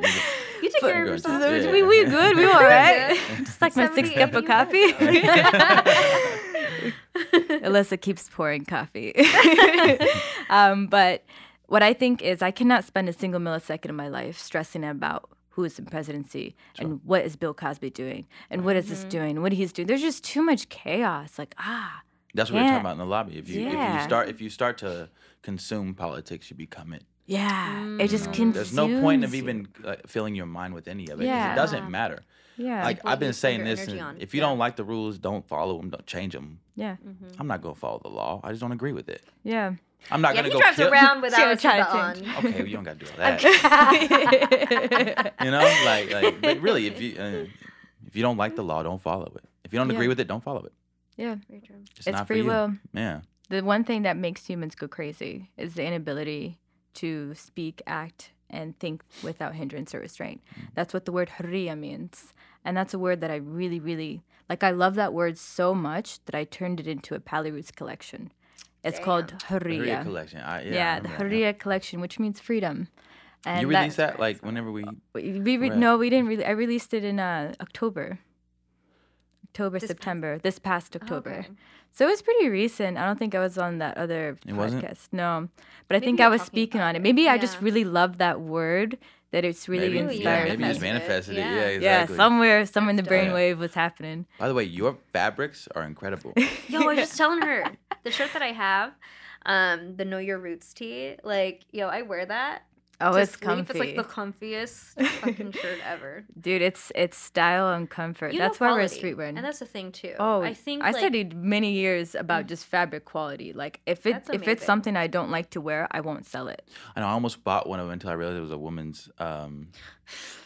You take care of yourself. Yeah. we, we good. We all right. [laughs] Just like my 70, sixth cup of coffee. Alyssa keeps pouring coffee. um, but what I think is I cannot spend a single millisecond of my life stressing about who is in presidency and what is Bill Cosby doing and what is this doing, what he's doing. There's just too much chaos. Like, ah, That's what we we're talking about in the lobby. If you if you start if you start to consume politics, you become it. Yeah, it just Mm. consumes. There's no point of even uh, filling your mind with any of it. Yeah. It doesn't matter. Yeah, Like I've been saying this. and. If you Yeah. don't like the rules, don't follow them. Don't change them. yeah, Mhm. I'm not gonna follow the law. I just don't agree with it. yeah. I'm not Yeah, gonna he go drives kill. around without a trying on. Okay, well, you don't gotta do all that. [laughs] [laughs] you know, like, like, but [laughs] really, if you uh, if you don't like the law, don't follow it. If you don't agree Yeah. with it, don't follow it. yeah, Very true. It's, it's not free for you. will. Yeah. The one thing that makes humans go crazy is the inability to speak, act, and think without hindrance or restraint. That's what the word hurriya means. And that's a word that I really, really like. I love that word so much that I turned it into a Pali Roots collection. It's called The hurriya. Hurriya collection. I, yeah, Yeah, I the remember that, collection, which means freedom. And You released that like whenever we. We, we re- no, we didn't really. I released it in uh, October. October, This past- September. This past Oh, October. okay. So it was pretty recent. I don't think I was on that other It wasn't? podcast. No, but I Maybe think I was speaking on it. it. Maybe I just really love that word that it's really maybe, Ooh, inspired. yeah, maybe you just manifested it. Yeah. Yeah, Yeah, exactly. somewhere, somewhere in the That's dope. brainwave was happening. By the way, your fabrics are incredible. [laughs] Yo, I was just telling her the shirt that I [laughs] have, um, the Know Your Roots tee. Like, yo, I wear that. Oh, to it's sleep. comfy, It's like the comfiest [laughs] fucking shirt ever. dude. It's it's style and comfort. You that's why we're a streetwear. and that's the thing too. Oh, I think I like, studied many years about just fabric quality. Like if it if it's something I don't like to wear, I won't sell it. I know I almost bought one of them until I realized it was a woman's. Um,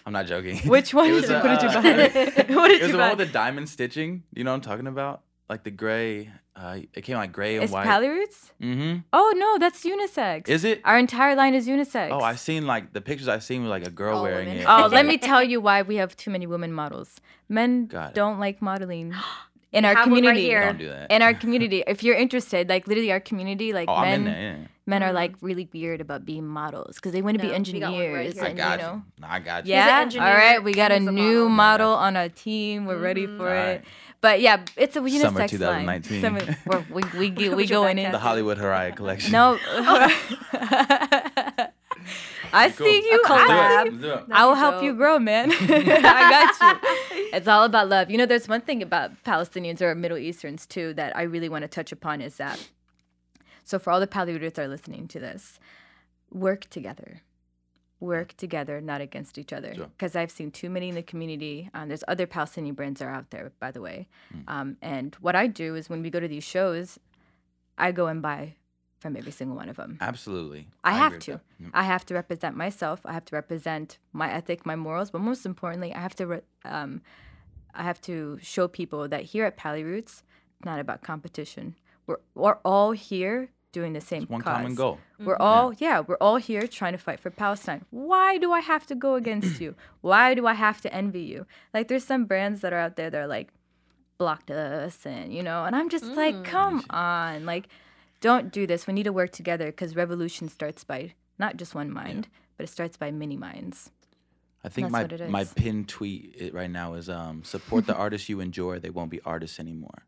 I'm not joking. Which [laughs] one? Did was [laughs] you, a, what did you uh, buy? what did It was you the buy? one with the diamond stitching. You know what I'm talking about? Like the gray. Uh, it came like gray and It's white. Pali Roots? mm-hmm. Oh no, that's unisex. Is it? Our entire line is unisex. Oh, I've seen like the pictures I've seen with like a girl All wearing women. it. Oh, let [laughs] me tell you why we have too many women models. Men don't like modeling [gasps] in our have one right community. here. Don't do that. in our [laughs] community, if you're interested, like literally our community, like oh, men, there. Yeah. men are Mhm. like really weird about being models because they want to No, be we got right engineers. I and, got you you. know, I got you. Yeah. All right. We got a and he's a new model. model on our team. We're ready Mhm. for All it. Right. But yeah, it's a unisex Summer line. 2019. Summer, we're, we we [laughs] we, we going in. The Hollywood Hurriya collection. No. [laughs] [laughs] I Cool. see you. A I see collab. you. Do it. I will help you grow, man. I got you. It's all about love. You know, there's one thing about Palestinians or Middle Easterns too that I really want to touch upon is that. So for all the Palestinians are listening to this, work together. Work together, not against each other. Sure. Because I've seen too many in the community. Um, there's other Palestinian brands that are out there, by the way. Mm. Um, and what I do is when we go to these shows, I go and buy from every single one of them. Absolutely. I have to. Mm. I have to represent myself. I have to represent my ethic, my morals, but most importantly, I have to re- um, I have to show people that here at Pali Roots, it's not about competition. We're we're all here doing the same It's one cause. common goal. We're all yeah, we're all here trying to fight for Palestine. Why do I have to go against you? Why do I have to envy you? Like there's some brands that are out there that are like blocked us and you know, and I'm just like, Mm. come on, like don't do this. We need to work together because revolution starts by not just one mind, but it starts by many minds. I think my my is. pinned tweet right now is um support the artists you enjoy. They won't be artists anymore.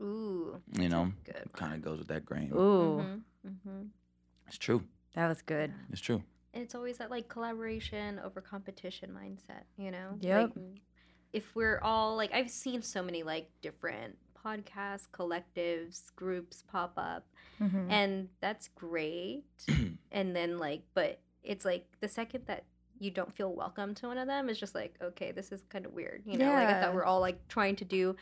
Ooh. You know, Good. kind of goes with that grain. Ooh, hmm hmm It's true. that was good. It's true. And it's always that like collaboration over competition mindset, you know? Yep. Like, if we're all like, I've seen so many like different podcasts, collectives, groups pop up, Mhm. and that's great. [clears throat] and then like, but it's like the second that you don't feel welcome to one of them, it's just like, okay, this is kind of weird, you know? Like I thought we're all like trying to do,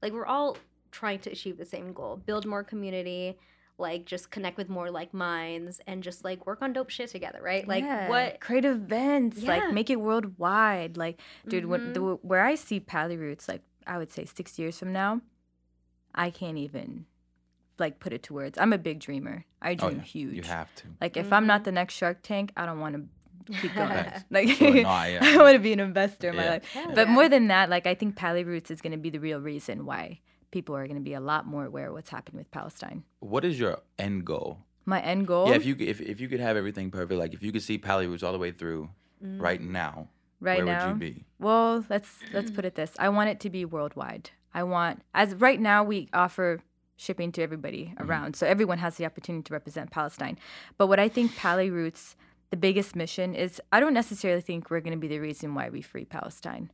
like we're all trying to achieve the same goal, build more community. Like just connect with more like minds and just like work on dope shit together, right? Like Yeah, what create events, Yeah. like make it worldwide. Like, dude, when, Mhm. the, where I see Pali Roots, like I would say six years from now, I can't even like put it to words. I'm a big dreamer. I Oh dream yeah. huge. You have to. Like if I'm not the next Shark Tank, I don't want to keep [laughs] going. Facts. [laughs] like Sure, no, [laughs] I- I want to be an investor in my life. Hell But yeah. more than that, like I think Pali Roots is going to be the real reason why people are going to be a lot more aware of what's happening with Palestine. What is your end goal? My end goal Yeah, if you could- if if you could have everything perfect, like if you could see Pali Roots all the way through mm. right now, right where now, would you be? Well, let's let's put it this. I want it to be worldwide. I want as right now we offer shipping to everybody mm-hmm. around. So everyone has the opportunity to represent Palestine. But what I think Pali Roots the biggest mission is I don't necessarily think we're going to be the reason why we free Palestine.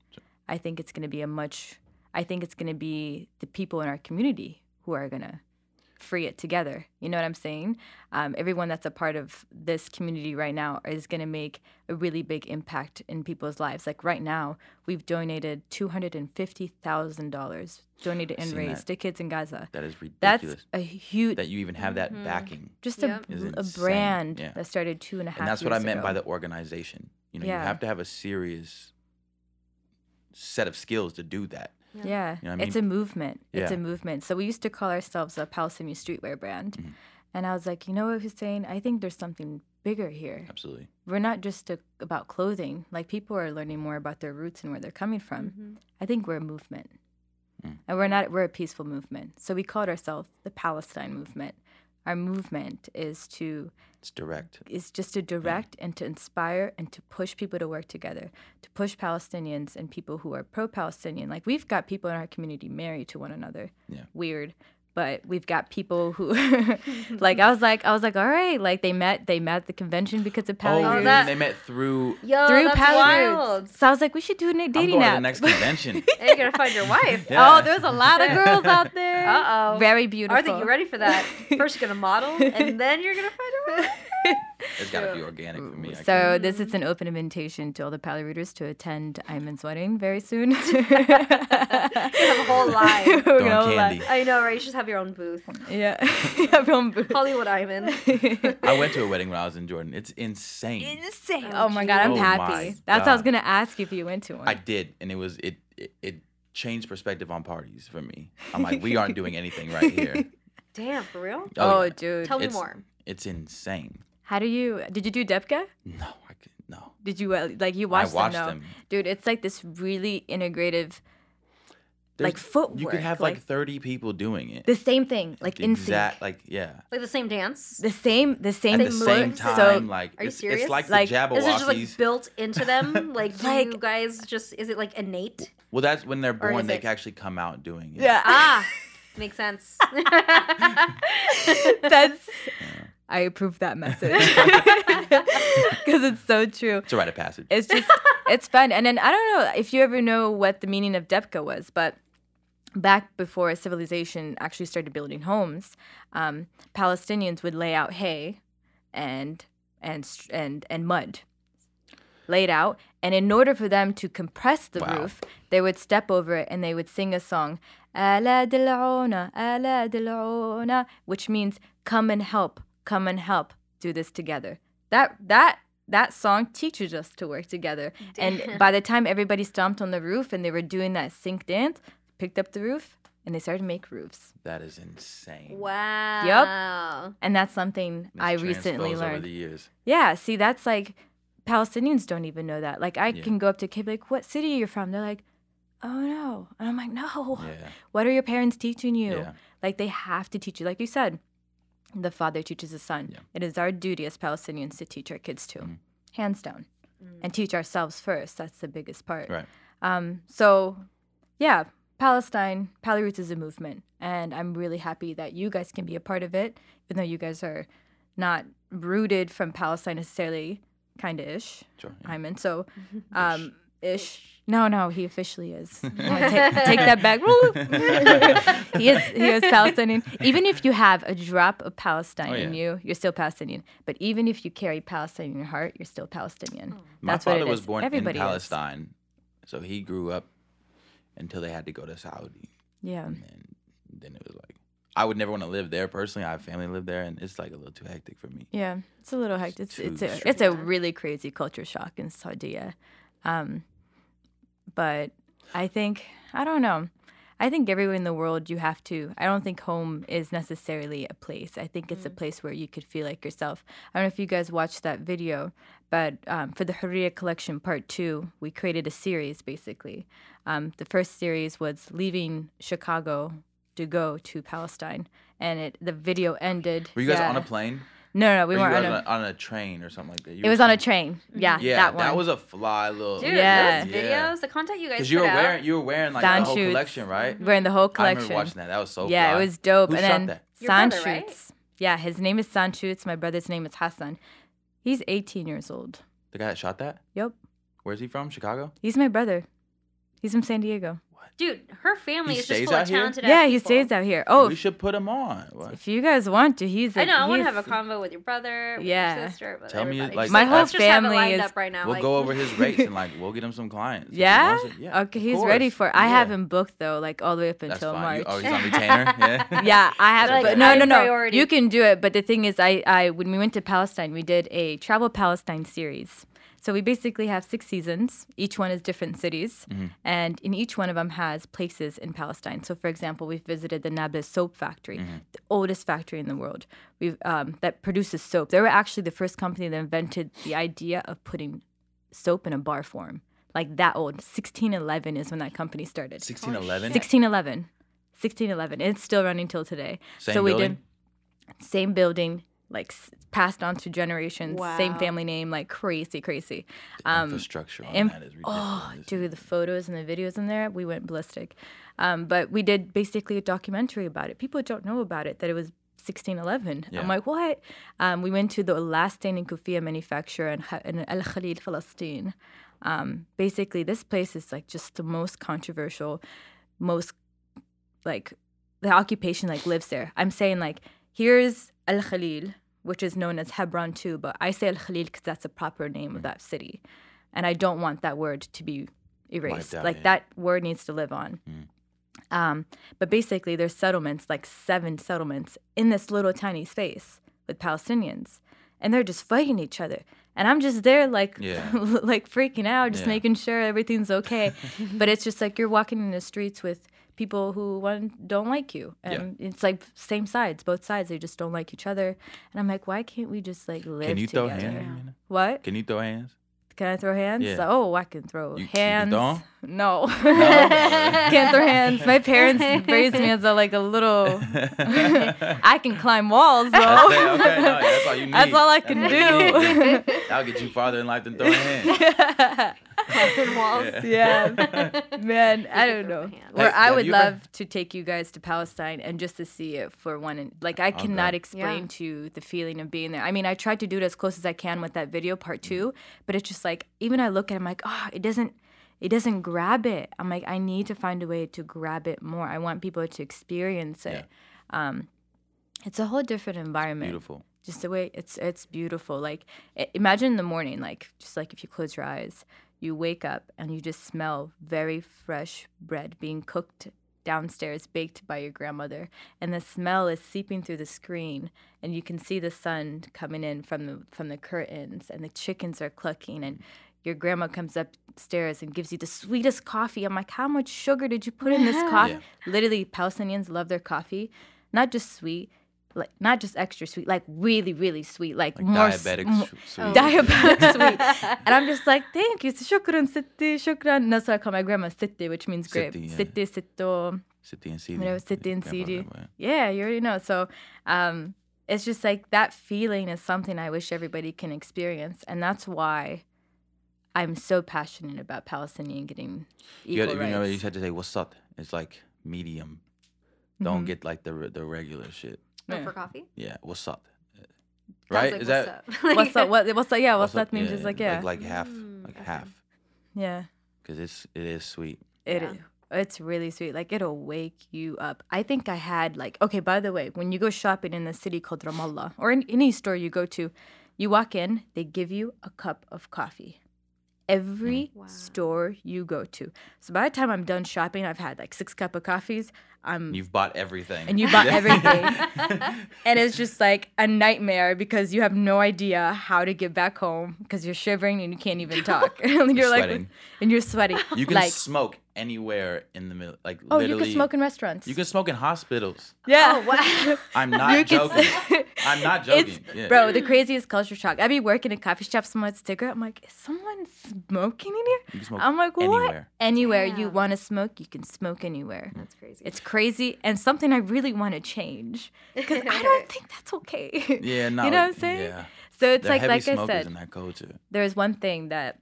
I think it's going to be a much I think it's going to be the people in our community who are going to free it together. You know what I'm saying? Um, everyone that's a part of this community right now is going to make a really big impact in people's lives. Like right now, we've donated $250,000 donated and seen raised that. to kids in Gaza. That is ridiculous. That's a huge, that you even have that Mhm. backing. just Yep. a, a brand yeah. that started two and a half And that's what I meant by the organization. You know, Yeah. you have to have a serious set of skills to do that. Yeah, You know what I it's a mean? movement. It's a movement. So we used to call ourselves a Palestinian streetwear brand. Mhm. And I was like, you know what, Hussein? I think there's something bigger here. Absolutely. We're not just a, about clothing. Like people are learning more about their roots and where they're coming from. Mhm. I think we're a movement. Mm. And we're not we're a peaceful movement. So we called ourselves the Palestine movement. Our movement is to It's direct. It's just to direct and to inspire and to push people to work together, to push Palestinians and people who are pro-Palestinian. Like we've got people in our community married to one another. Yeah. Weird. But we've got people who [laughs] like I was like I was like, all right, like they met they met at the convention because of Oh, Pali Oh, Roots. that- they met through. Yo, through that's Pali So I was like, we should do a I'm dating going to app. the next convention. [laughs] And you're gonna find your wife. Yeah. Oh, there's a lot of girls out there. Uh-oh. Very beautiful. I think you're ready for that. [laughs] First, you're gonna model, and then you're gonna find a wife. It's got to be organic for me. I So this is an open invitation to all the Pali Rooters to attend Eiman's wedding very soon. [laughs] you have a whole line. We're Throwing gonna have a candy. line. I know, right? You should have your own booth. Yeah. [laughs] Have your own booth. Hollywood Iman. [laughs] I went to a wedding when I was in Jordan. It's insane. Insane. Oh my god, I'm Oh happy. my That's what I was gonna ask you if you went to one. I did, and it was it, it it changed perspective on parties for me. I'm like, we aren't doing anything right here. Damn, for real? oh, yeah. Oh, dude. Tell me It's- more. It's insane. How do you? Did you do Dabke? No, I could no. Did you uh, like you I watched, watched them? No. them. Dude, it's like this really integrative, like There's- footwork. You could have like, 30 people doing it. the same thing, like in sync. exact, like yeah. Like the same dance? The same, the same. At the Same same time, So like Are you serious? it's like, Like, the is it just like built into them? [laughs] Like, do Like- you guys just, is it like innate? well, that's when they're born. They it- can actually come out doing it. yeah. Ah, [laughs] makes sense. [laughs] That's. I approve that message [laughs] [laughs] because it's so true. It's a rite of passage. It's just it's fun. And then I don't know if you ever know what the meaning of Dabke was, but back before civilization actually started building homes, um, Palestinians would lay out hay and and and and mud laid out and in order for them to compress the Wow. roof they would step over it and they would sing a song "Ala dil'una, ala dil'una," which means come and help come and help do this together that that that song teaches us to work together and [laughs] by the time everybody stomped on the roof and they were doing that sync dance picked up the roof and they started to make roofs That is insane. wow. Yep. And that's something It's i recently transposed over learned the years. yeah, see, that's like Palestinians don't even know that. Like, I Yeah. can go up to a kid, like, what city are you from? They're like, oh no. And I'm like, no. Yeah. What are your parents teaching you? Yeah. Like, they have to teach you. Like you said, the father teaches the son. Yeah. It is our duty as Palestinians to teach our kids too, Mhm. hands down, and teach ourselves first. That's the biggest part. Right. Um, so, yeah, Palestine, Pali Roots is a movement, and I'm really happy that you guys can be a part of it, even though you guys are not rooted from Palestine necessarily, kind of ish. Sure. yeah. I'm in. So, [laughs] um, ish. No, no, he officially is. [laughs] I take, take that back. [laughs] he is. He is Palestinian. Even if you have a drop of Palestine Oh, in you, you're still Palestinian. But even if you carry Palestine in your heart, you're still Palestinian. My That's what father it was is. born Everybody in is. Palestine, so he grew up until they had to go to Saudi, Yeah. and then it was like I would never want to live there personally. I have family live there, and it's like a little too hectic for me. Yeah, it's a little hectic. It's too it's a, it's a really crazy culture shock in Saudi. Um, but I think I don't know. I think everywhere in the world you have to. I don't think home is necessarily a place. I think it's a place where you could feel like yourself. I don't know if you guys watched that video, but um, for the Hurriya Collection Part Two, we created a series basically. Um, the first series was leaving Chicago to go to Palestine, and it the video ended. Were you guys yeah. on a plane? No, no, we or weren't on a. on a, train or something like that? You It was on a train. Yeah, Yeah, that one. That was a fly little. Dude, Yeah. those Yeah. videos, the content you guys Because you were out. wearing you were wearing like Sound the whole shoots. collection, right? We're the whole collection. I collection. remember watching that. That was so yeah, fly. it was dope. Who and shot then that? Your San brother, right? Yeah, his name is San Shoots. My brother's name is Hassan. He's 18 years old. The guy that shot that? Yep. Where's he from? Chicago? He's my brother. He's from San Diego. What? Dude, her family He is just stays full of out here? talented Yeah, he people. stays out here. Oh, we should put him on. What? if you guys want to, he's. I know. I want to have a convo with your brother, with Yeah. your sister, with Tell me, everybody. like- Just My whole let's just have it family lined is- up right now. We'll like, go [laughs] over his rates and like we'll get him some clients. if he Yeah? wants it. Yeah. Okay, of he's ready course. for. I Yeah. have him booked though, like all the way up That's until fine. March. You, oh, he's on retainer. [laughs] Yeah. [laughs] yeah, I have. Like, but no, high no, no. priority. You can do it. But the thing is, I, I, when we went to Palestine, we did a travel Palestine series. So we basically have six seasons. Each one is different cities, Mm-hmm. and in each one of them has places in Palestine. So, for example, we've visited the Nablus soap factory, Mm-hmm. the oldest factory in the world. We've um, that produces soap. They were actually the first company that invented the idea of putting soap in a bar form. Like that old. 1611 is when that company started. 1611. 1611. 1611. It's still running till today. Same so we building? did same building, like passed on to generations, same family name, like crazy, crazy. The Um, infrastructure on inf- that is ridiculous. oh, dude, the photos and the videos in there, we went ballistic. Um, but we did basically a documentary about it. People don't know about it that it was 1611. Yeah. I'm like, what? Um, we went to the last standing kufiya manufacturer in, in Al Khalil, Palestine. Um, basically, this place is like just the most controversial, most like the occupation like lives there. I'm saying like here's Al Khalil, which is known as Hebron too, but I say Al Khalil because that's the proper name of that city, and I don't want that word to be erased. out, like yeah. that word needs to live on. Um, but basically, there's settlements, like seven settlements, in this little tiny space with Palestinians, and they're just fighting each other. And I'm just there, like, Yeah. [laughs] like freaking out, just Yeah. making sure everything's okay. [laughs] but it's just like you're walking in the streets with people who one don't like you, Yeah. and it's like same sides, both sides. They just don't like each other. And I'm like, why can't we just like live Can you throw together? hands? Aminah? What? Can you throw hands? Can I throw hands? Yeah. Oh, I can throw You- you can hands. throw 'em? No. [laughs] Can't throw hands. My parents raised me as a like a little. [laughs] [laughs] I can climb walls though. That's, okay, no, that's all you need. That's all I can all you do. need. That'll get you farther in life than throwing hands. Climbing [laughs] walls. yeah, [laughs] man. I don't know. hands. Where I would you ever- love to take you guys to Palestine and just to see it for one. And like I cannot Okay. explain Yeah. to you the feeling of being there. I mean, I tried to do it as close as I can with that video part two, but it's just like even I look at it, I'm like, oh, it doesn't. It doesn't grab it. I'm like, I need to find a way to grab it more. I want people to experience it. Um, it's a whole different environment It's Beautiful. just the way it's it's beautiful like i- imagine in the morning like just like if you close your eyes you wake up and you just smell very fresh bread being cooked downstairs baked by your grandmother and the smell is seeping through the screen and you can see the sun coming in from the from the curtains and the chickens are clucking and your grandma comes upstairs and gives you the sweetest coffee. I'm like, how much sugar did you put in this [laughs] coffee? Yeah. Literally, Palestinians love their coffee, not just sweet, like not just extra sweet, like really, really sweet, like, Like more diabetic su- [laughs] sweet. diabetic [laughs] sweet. And I'm just like, thank you, shukran, sitti, shukran. That's why I call my grandma sitti, which means grape. Sitti, yeah. Sitti, sitto, Siti and CD. whatever, sitti and Grandpa, Yeah, you already know. So um, it's just like that feeling is something I wish everybody can experience. And that's why I'm so passionate about Palestinian getting You, equal had, you know, you had to say what's up. It's like medium. Don't get like the the regular shit. Yeah. for coffee? Yeah, what's up? Right? like Is what's that up? [laughs] What's up? What, what's up? Yeah, what's, what's up? that means? Is like, yeah. like, like half, Mm, like okay. half, yeah. because it's it is sweet. It Yeah. It's really sweet. Like it'll wake you up. I think I had like okay. By the way, when you go shopping in the city called Ramallah or in any store you go to, you walk in, they give you a cup of coffee. Every Wow. store you go to. So by the time I'm done shopping, I've had like six cup of coffees. I'm You've bought everything. and you bought everything. [laughs] and it's just like a nightmare because you have no idea how to get back home because you're shivering and you can't even talk. and [laughs] you're, like, sweating. and you're sweating. You can like, smoke anywhere in the middle. Like oh, literally, you can smoke in restaurants. You can smoke in hospitals. Yeah. Oh, wow. [laughs] I'm not You can joking. s- I'm not It's, joking. yeah. Bro, the craziest culture shock. I'd be working in a coffee shop, someone's cigarette. I'm like, is someone smoking in here? You can smoke I'm like, what? anywhere. Anywhere you want to smoke, you can smoke anywhere. Mm. That's crazy. It's crazy and something I really want to change because I don't think that's okay. [laughs] Yeah, no. you know what I'm saying? Yeah. So it's They're like, heavy like I said, in that culture. there's one thing that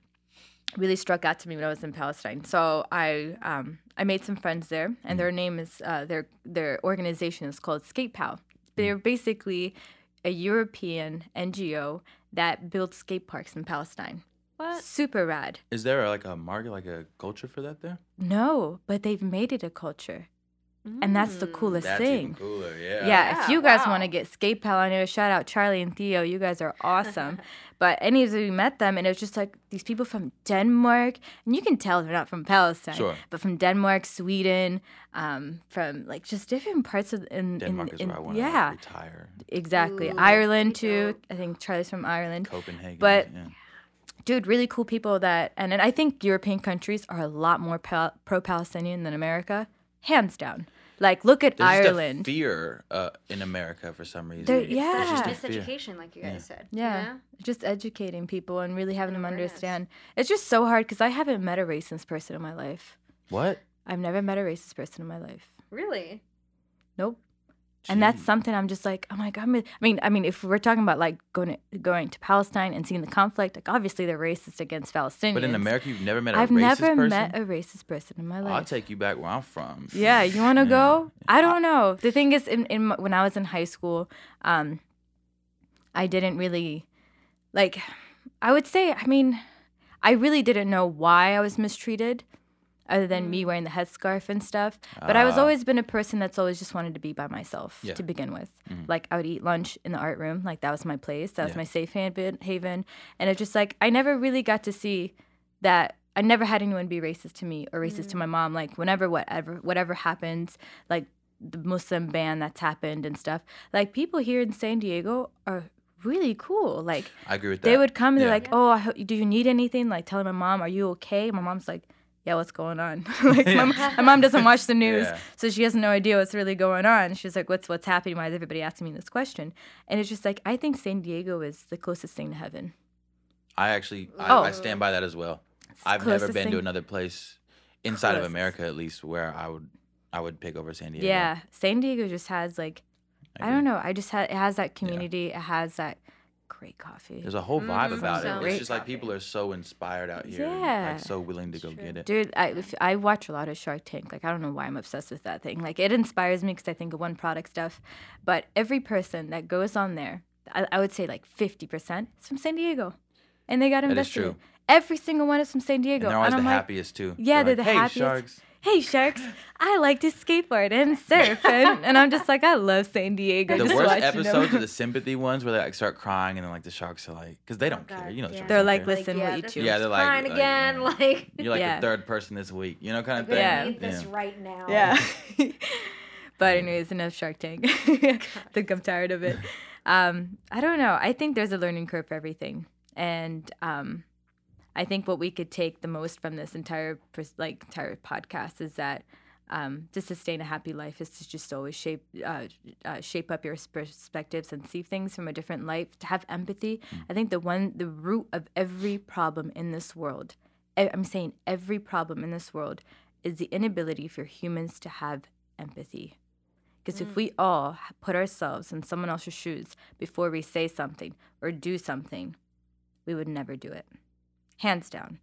really struck out to me when I was in Palestine. So I um, I made some friends there, and their name is uh, their their organization is called Skate Pal. They're basically a European NGO that builds skate parks in Palestine. What? Super rad. Is there like a market, like a culture for that there? No, but they've made it a culture. And that's the Mm. coolest That's thing. even cooler. Yeah. Yeah, if you guys wow. want to get skate pal on here, shout out Charlie and Theo. You guys are awesome. [laughs] but any of you met them, and it was just like these people from Denmark, and you can tell they're not from Palestine, Sure. but from Denmark, Sweden, um, from like just different parts of in, Denmark in, is in where I want to yeah, retire. exactly. Ooh, Ireland too. dope. I think Charlie's from Ireland. Copenhagen. But- yeah. Dude, really cool people that, and, and I think European countries are a lot more pal- pro-Palestinian than America, hands down. Like, look at There's Ireland. just a fear uh, in America for some reason. There- yeah. just a It's fear. miseducation, like you guys Yeah. said. you Yeah, just educating people and really having And them awareness. understand. It's just so hard because I haven't met a racist person in my life. What? I've never met a racist person in my life. Really? Nope. And that's something I'm just like, oh my god. I mean, I mean, if we're talking about like going to, going to Palestine and seeing the conflict, like obviously they're racist against Palestinians. But in America, you've never met a I've racist never person? met a racist person in my life. I'll take you back where I'm from. Yeah, you want to Yeah. go? I don't know. The thing is, in, in when I was in high school, um, I didn't really like. I would say, I mean, I really didn't know why I was mistreated, other than me wearing the headscarf and stuff. But I was Ah. always been a person that's always just wanted to be by myself Yeah. to begin with. Mhm. Like I would eat lunch in the art room, like that was my place, that was Yeah. my safe haven. Haven, and it's just like I never really got to see that. I never had anyone be racist to me or racist to my mom. Like whenever whatever whatever happens, like the Muslim ban that's happened and stuff. Like people here in San Diego are really cool. Like I agree with that. they would come and they're like, "Oh, I ho- do you need anything?" Like telling my mom, "Are you okay?" My mom's like, "Yeah, what's going on?" [laughs] [laughs] like my, my mom doesn't watch the news, Yeah. so she has no idea what's really going on. She's like, "What's what's happening? Why is everybody asking me this question?" And it's just like I think San Diego is the closest thing to heaven. I actually, I, Oh. I stand by that as well. It's I've never closest been to another place inside of America, at least, where I would, I would pick over San Diego. Yeah, San Diego just has like I agree. don't know. I just had it has that community. It has that great coffee. There's a whole vibe Mhm. about Some it. great It's just like coffee. people are so inspired out here, Yeah. like so willing to go True. get it. Dude, I if, I watch a lot of Shark Tank. Like I don't know why I'm obsessed with that thing. Like it inspires me because I think of one product stuff. But every person that goes on there, I, I would say like 50% is from San Diego, and they got That is invested. true. Every single one is from San And Diego. they're always I'm the like, happiest too. Yeah, they're like, the hey, happiest." Sharks. Hey sharks, I like to skateboard and surf, and, and I'm just like, I love San Diego. The just worst watching episodes them. are the [laughs] sympathy ones where they like start crying and then like the sharks are like, because they don't Oh, care, you know. the yeah. sharks They're don't like, care. listen, yeah, what you this choose. Yeah, they're like- crying like, again. yeah. [laughs] Like, You're like Yeah. the third person this week, you know, kind of thing. Yeah. need this Yeah. right now. Yeah. [laughs] but anyways, enough Shark Tank. I think I'm tired of it. Um, I don't know. I think there's a learning curve for everything, and um, I think what we could take the most from this entire like entire podcast is that um, to sustain a happy life is to just always shape uh, uh, shape up your perspectives and see things from a different light. To have empathy, I think the one the root of every problem in this world, I'm saying every problem in this world, is the inability for humans to have empathy. Because if we all put ourselves in someone else's shoes before we say something or do something, we would never do it. Hands down.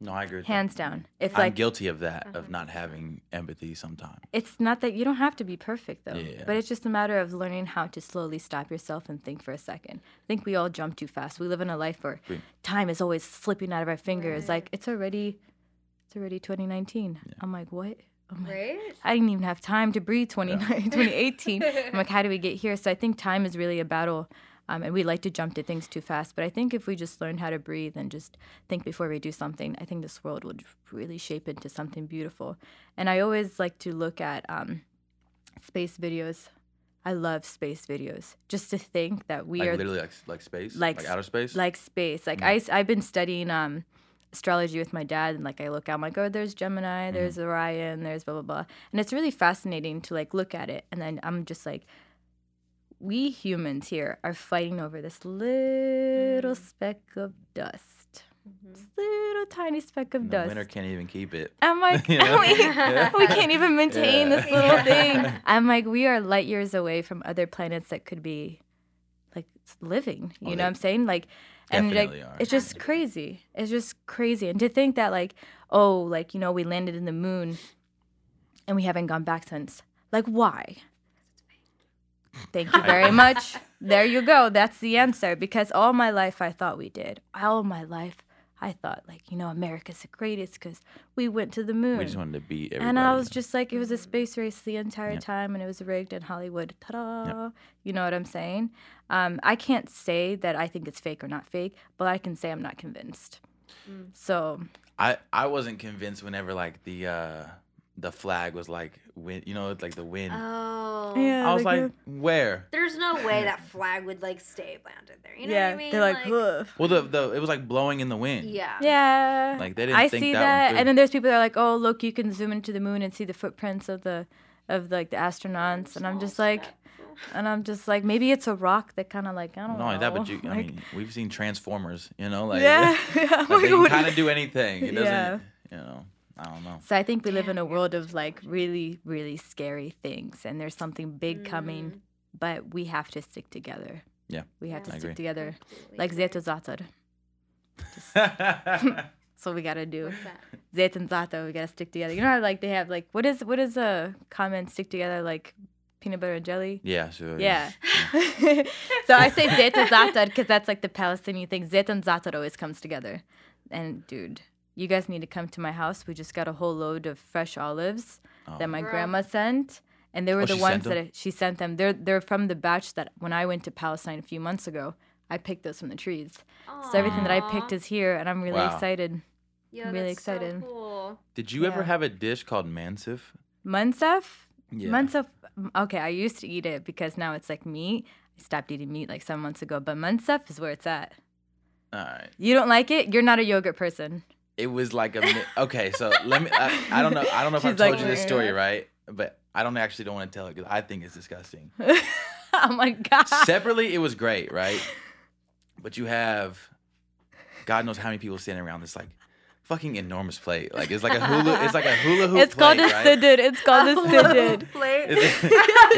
No, I agree. With that. Hands down. If I'm like guilty of that, Uh-huh. of not having empathy sometimes. it's not that you don't have to be perfect though, Yeah. but it's just a matter of learning how to slowly stop yourself and think for a second. I think we all jump too fast. We live in a life where Agree. time is always slipping out of our fingers. Right. Like it's already, it's already 2019. I'm like, what? Oh my Right? I didn't even have time to breathe 29 2018. [laughs] I'm like, how do we get here? So I think time is really a battle. Um, and we like to jump to things too fast. But I think if we just learn how to breathe and just think before we do something, I think this world would really shape into something beautiful. And I always like to look at um, space videos. I love space videos. Just to think that we like are literally like like space, like like, outer space. like space. Like Mm. I, I've been studying um, astrology with my dad, and like I look out, I'm like, oh, there's Gemini, Mm-hmm. there's Orion, there's blah blah blah, and it's really fascinating to like look at it, and then I'm just like, we humans here are fighting over this little Mm. speck of dust, Mhm. this little tiny speck of And the dust. winner can't even keep it. I'm like, [laughs] You [laughs] know? we, we can't even maintain Yeah. this little thing. [laughs] I'm like, we are light years away from other planets that could be like living. You Oh, know what I'm saying? Like, and like, definitely are. it's just crazy. It's just crazy. And to think that, like, oh, like, you know, we landed in the moon and we haven't gone back since. Like, why? Thank you very much. There you go. That's the answer. Because all my life I thought we did. All my life I thought like you know America's the greatest because we went to the moon. We just wanted to beat everybody. and I was just like, it was a space race the entire Yep. time, and it was rigged in Hollywood. Ta-da! You know what I'm saying? Um, I can't say that I think it's fake or not fake, but I can say I'm not convinced. So I I wasn't convinced whenever like the uh the flag was like wind, you know, it's like the wind. Oh. Yeah. I was like, like, where? There's no way [laughs] that flag would like stay planted there. You know yeah, what I mean? they're like, Ugh. Well, the the it was like blowing in the wind. yeah. yeah. Like, they didn't I think see that that, through. and then there's people that are like, oh look, you can zoom into the moon and see the footprints of the of like the astronauts, and I'm just like, and I'm just like, maybe it's a rock that kind of like I don't Not know. only that, but you, I like- mean, we've seen Transformers. You know, like yeah, [laughs] [laughs] like, they can kind of do anything. It doesn't. Yeah. You know, I don't know. So I think we live in a world of like really, really scary things, and there's something big coming, mm-hmm. but we have to stick together. Yeah, we have to I stick agree. together, Completely like agree. Zeto Zatar. [laughs] That's what we gotta do. What's? Zet and Zato, we gotta stick together. You know how like they have like what is what is a comment stick together like peanut butter and jelly? yeah, sure. Yeah. [laughs] so I say Zet and Zatar because that's like the Palestinian thing. Zet and Zatar always comes together. And dude, you guys need to come to my house. We just got a whole load of fresh olives Oh. that my Girl. grandma sent. And they oh, were Oh, the ones that? I- she sent them. They're they're from the batch that when I went to Palestine a few months ago, I picked those from the trees. So everything that I picked is here, and I'm really Wow. excited. Yeah, really that's so excited. cool. Did you ever have a dish called mansif? Munsaf? Yeah. Munsaf, mm, okay, I used to eat it because now it's like meat. I stopped eating meat like seven months ago, but Munsaf is where it's at. All right. You don't like it? You're not a yogurt person. It was like a mi- okay. So let me. I, I don't know. I don't know if I've like, told you this story right, but I don't actually don't want to tell it because I think it's disgusting. [laughs] oh my God. Separately, it was great, right? But you have, God knows how many people standing around this like fucking enormous plate. Like it's like a hula. It's like a hula hoop. It's called a plate, right? sidid. It's called a [laughs] sidid. Plate. It's, [laughs]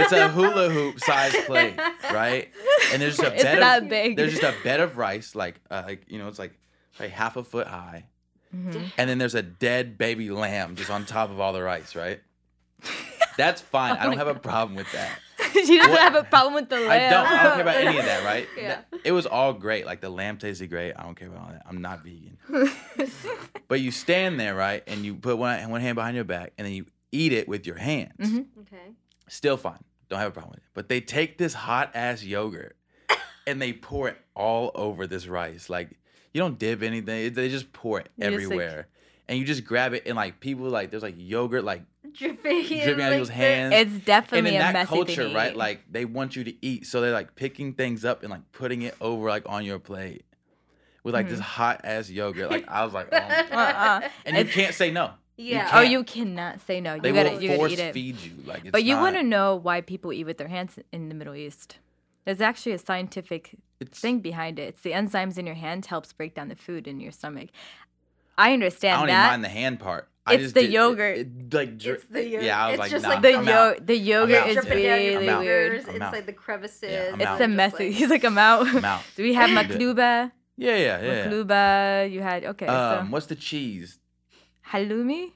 it's a hula hoop size plate, right? And there's just a It's bed that of big. there's just a bed of rice, like uh, like you know, it's like like half a foot high, Mhm. and then there's a dead baby lamb just on top of all the rice, right? [laughs] That's fine. I don't have a problem with that. [laughs] she doesn't What- have a problem with the lamb. I don't. I don't care about any of that, right? [laughs] Yeah. It was all great. Like the lamb tasted great. I don't care about all that. I'm not vegan. But you stand there, right, and you put one one hand behind your back, and then you eat it with your hands. Mhm. Okay. Still fine. Don't have a problem with it. But they take this hot ass yogurt and they pour it all over this rice. Like you don't dip anything. They just pour it You just, like- everywhere. and you just grab it and like people like there's like yogurt like Dripping, dripping out of people's hands. It's and definitely in a that culture, right? Like they want you to eat, so they're like picking things up and like putting it over like on your plate with like this hmm. hot ass yogurt. Like I was like, oh. [laughs] Uh-uh. and you can't say no. Yeah. Oh, you cannot say no. You They gotta, will you gotta force eat it. feed you. Like, it's But you want to know why people eat with their hands in the Middle East. There's actually a scientific It's, thing behind it. It's the enzymes in your hand helps break down the food in your stomach. I understand. I understand don't that. even mind the hand part. I It's just the did- it- yogurt. It, like, dri- It's the yogurt. Yeah, I was It's like, just nah, like the I'm yo out. the yogurt out. is dripping down your really I'm out. weird. It's out. like the crevices. Yeah, I'm It's out. a just messy. [laughs] like- He's like I'm out. I'm out. Do we have I'm makluba? Yeah, yeah, yeah. Makluba. You had okay. Um, so what's the cheese? halloumi.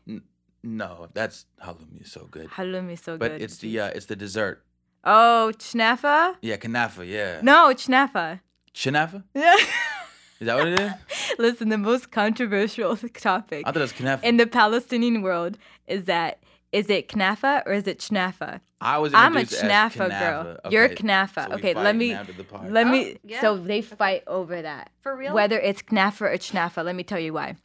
No, that's halloumi is so good. Halloumi is so But good. But it's the uh, it's the dessert. Oh chnafa. Yeah, kanafa. Yeah. No, chnafa. Chinafa? Yeah. [laughs] Is that what it is? Listen, the most controversial [laughs] topic I thought it was kanafa. in the Palestinian world is that is it knafa or is it chnafa? I was I'm a introduced chnafa girl. kanafa. You're Okay, knafa. so okay, let me now to the part. let Oh, me. yeah. So they fight over that. For real? Whether it's knafa or chnafa, let me tell you why.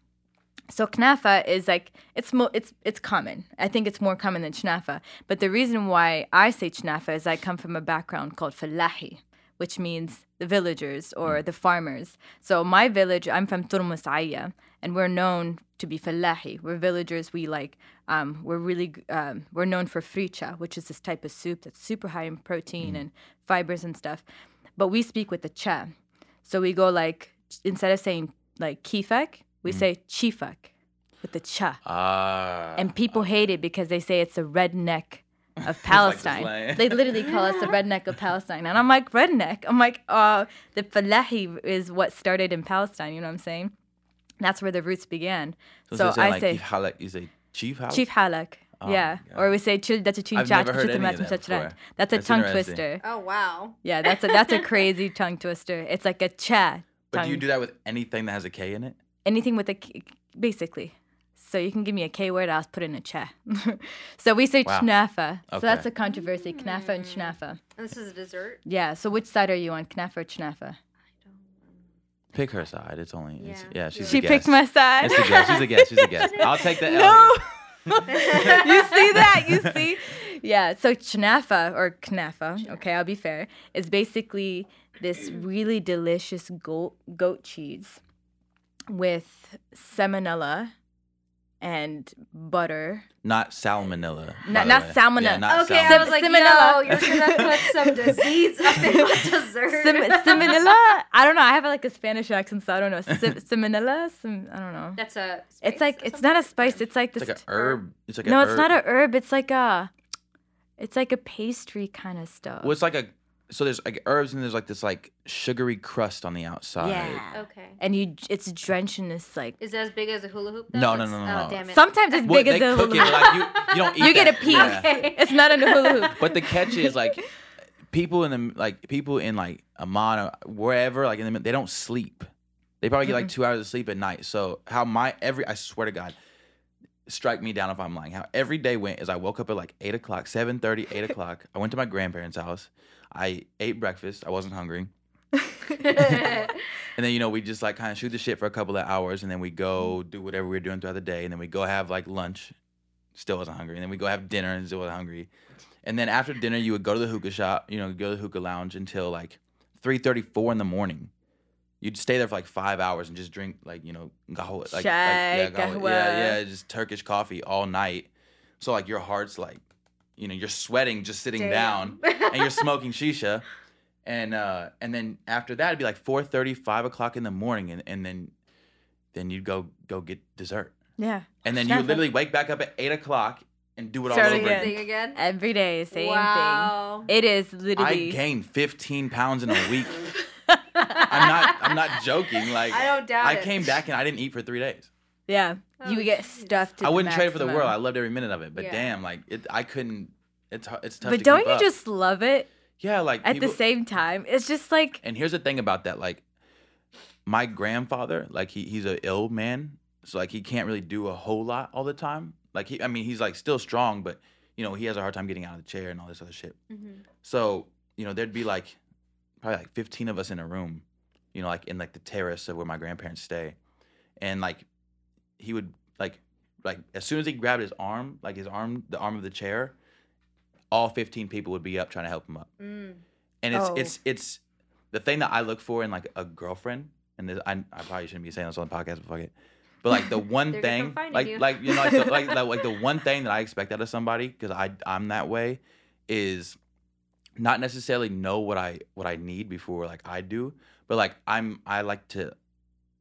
So knafa is like it's mo- it's it's common. I think it's more common than chnafa. But the reason why I say chnafa is I come from a background called falahi, which means the villagers or Mm. the farmers. So my village, I'm from Turmusaya, and we're known to be falahi. We're villagers. We like um, we're really um, we're known for fricha, which is this type of soup that's super high in Mm. protein and fibers and stuff. But we speak with the cha. So we go like instead of saying like kifak, we Mm. say chifak with the cha. Ah. And people hate it because they say it's a redneck [laughs] of Palestine. slang. they literally call us the [laughs] redneck of Palestine. And I'm like, redneck? I'm like, uh, the falahi is what started in Palestine, you know what I'm saying? That's where the roots began. So, So, instead of I like say Chief Halak, you say Chief Halak? Chief Halak. Oh yeah. my Or we say chul that's a chin I've chat never heard any of that. That's a That's tongue twister. Oh wow. Yeah, that's a that's a [laughs] crazy tongue twister. It's like a cha. But do you do that with anything that has a K in it? Anything with a K, basically. So you can give me a K word, I'll put in a cha. [laughs] so we say Wow. knafa. So that's a controversy, knafa and Mm. schnafa. And this is a dessert. Yeah. So which side are you on, knafa or schnafa? Pick her side. It's only it's, Yeah. yeah. She's She a picked guest. my side. It's a guest. She's a guest. She's a guest. [laughs] I'll take the L. No. here. [laughs] you see that? You see? Yeah. So chnafa or knafa, okay, I'll be fair, is basically this really delicious goat goat cheese with salmonella and butter. Not salmonella. Not- not salmonella. Yeah, not Okay, I Sim- was like, Simonella. yo, you're gonna [laughs] put some disease up in my [laughs] dessert. Sim- salmonella? I don't know. I have like a Spanish accent, so I don't know. Sim- [laughs] salmonella? Sim- I don't know. That's a. It's like it's not a spice. It's like this. It's this. like an herb. It's like a no, a it's herb. not a herb. It's like a. It's like a pastry kind of stuff. Well, it's like a. So there's like herbs and there's like this like sugary crust on the outside. Yeah. Okay. and you it's drenched in this like Is it as big as a hula hoop? then? No, no, Let's- no, no, Oh no. damn it. sometimes it's Well, big as a cook hula it hoop. like you. You don't [laughs] eat. You get a piece. yeah. [laughs] It's not in a hula hoop. But the catch is like people in the like people in like Amman or wherever like in the they don't sleep. They probably get like mm-hmm. two hours of sleep at night. So how my every I swear to God, strike me down if I'm lying. How every day went is I woke up at like eight o'clock, 7:30, 8 [laughs] o'clock. I went to my grandparents' house. I ate breakfast. I wasn't hungry. [laughs] [laughs] And then you know we just like kind of shoot the shit for a couple of hours, and then we go mm-hmm. do whatever we are doing throughout the day, and then we go have like lunch. Still wasn't hungry, and then we go have dinner and still wasn't hungry. And then after dinner, you would go to the hookah shop, you know, go to the hookah lounge until like 3:30, 4 in the morning. You'd stay there for like five hours and just drink like you know kahwa, like, like yeah, Chai, kahwa, kahwa. yeah, yeah, just Turkish coffee all night. So like your heart's like, you know, you're sweating just sitting down and you're smoking shisha and uh and then after that it'd be like 4:30, 5 o'clock in the morning and, and then then you'd go go get dessert Yeah. and then you'd literally wake back up at 8 o'clock and do it all Start over again. again Thing again. Every day, same wow. thing. It is literally. i gained 15 pounds in a week [laughs] i'm not i'm not joking like I don't doubt i it. came back and i didn't eat for three days yeah. Oh, you get jeez. stuffed. To i the wouldn't trade it for the maximum. world i loved every minute of it but Yeah. damn like it i couldn't it's hu- it's tough But to don't keep you up. just love it yeah like at people, the same time? It's just like And here's the thing about that, like my grandfather, like he he's a ill man, so like he can't really do a whole lot all the time. Like he, I mean, he's like still strong, but you know he has a hard time getting out of the chair and all this other shit. Mhm. So you know there'd be like probably like 15 of us in a room, you know, like in like the terrace of where my grandparents stay, and like he would like like as soon as he grabbed his arm, like his arm, the arm of the chair, all 15 people would be up trying to help him up Mm. and it's Oh. it's it's the thing that I look for in like a girlfriend, and this, I I probably shouldn't be saying this on the podcast, but fuck it. But like the [laughs] one They're gonna come thing, like you. like you know like the, like, [laughs] like the one thing that I expect out of somebody because I I'm that way is not necessarily know what I what I need before like I do, but like I'm I like to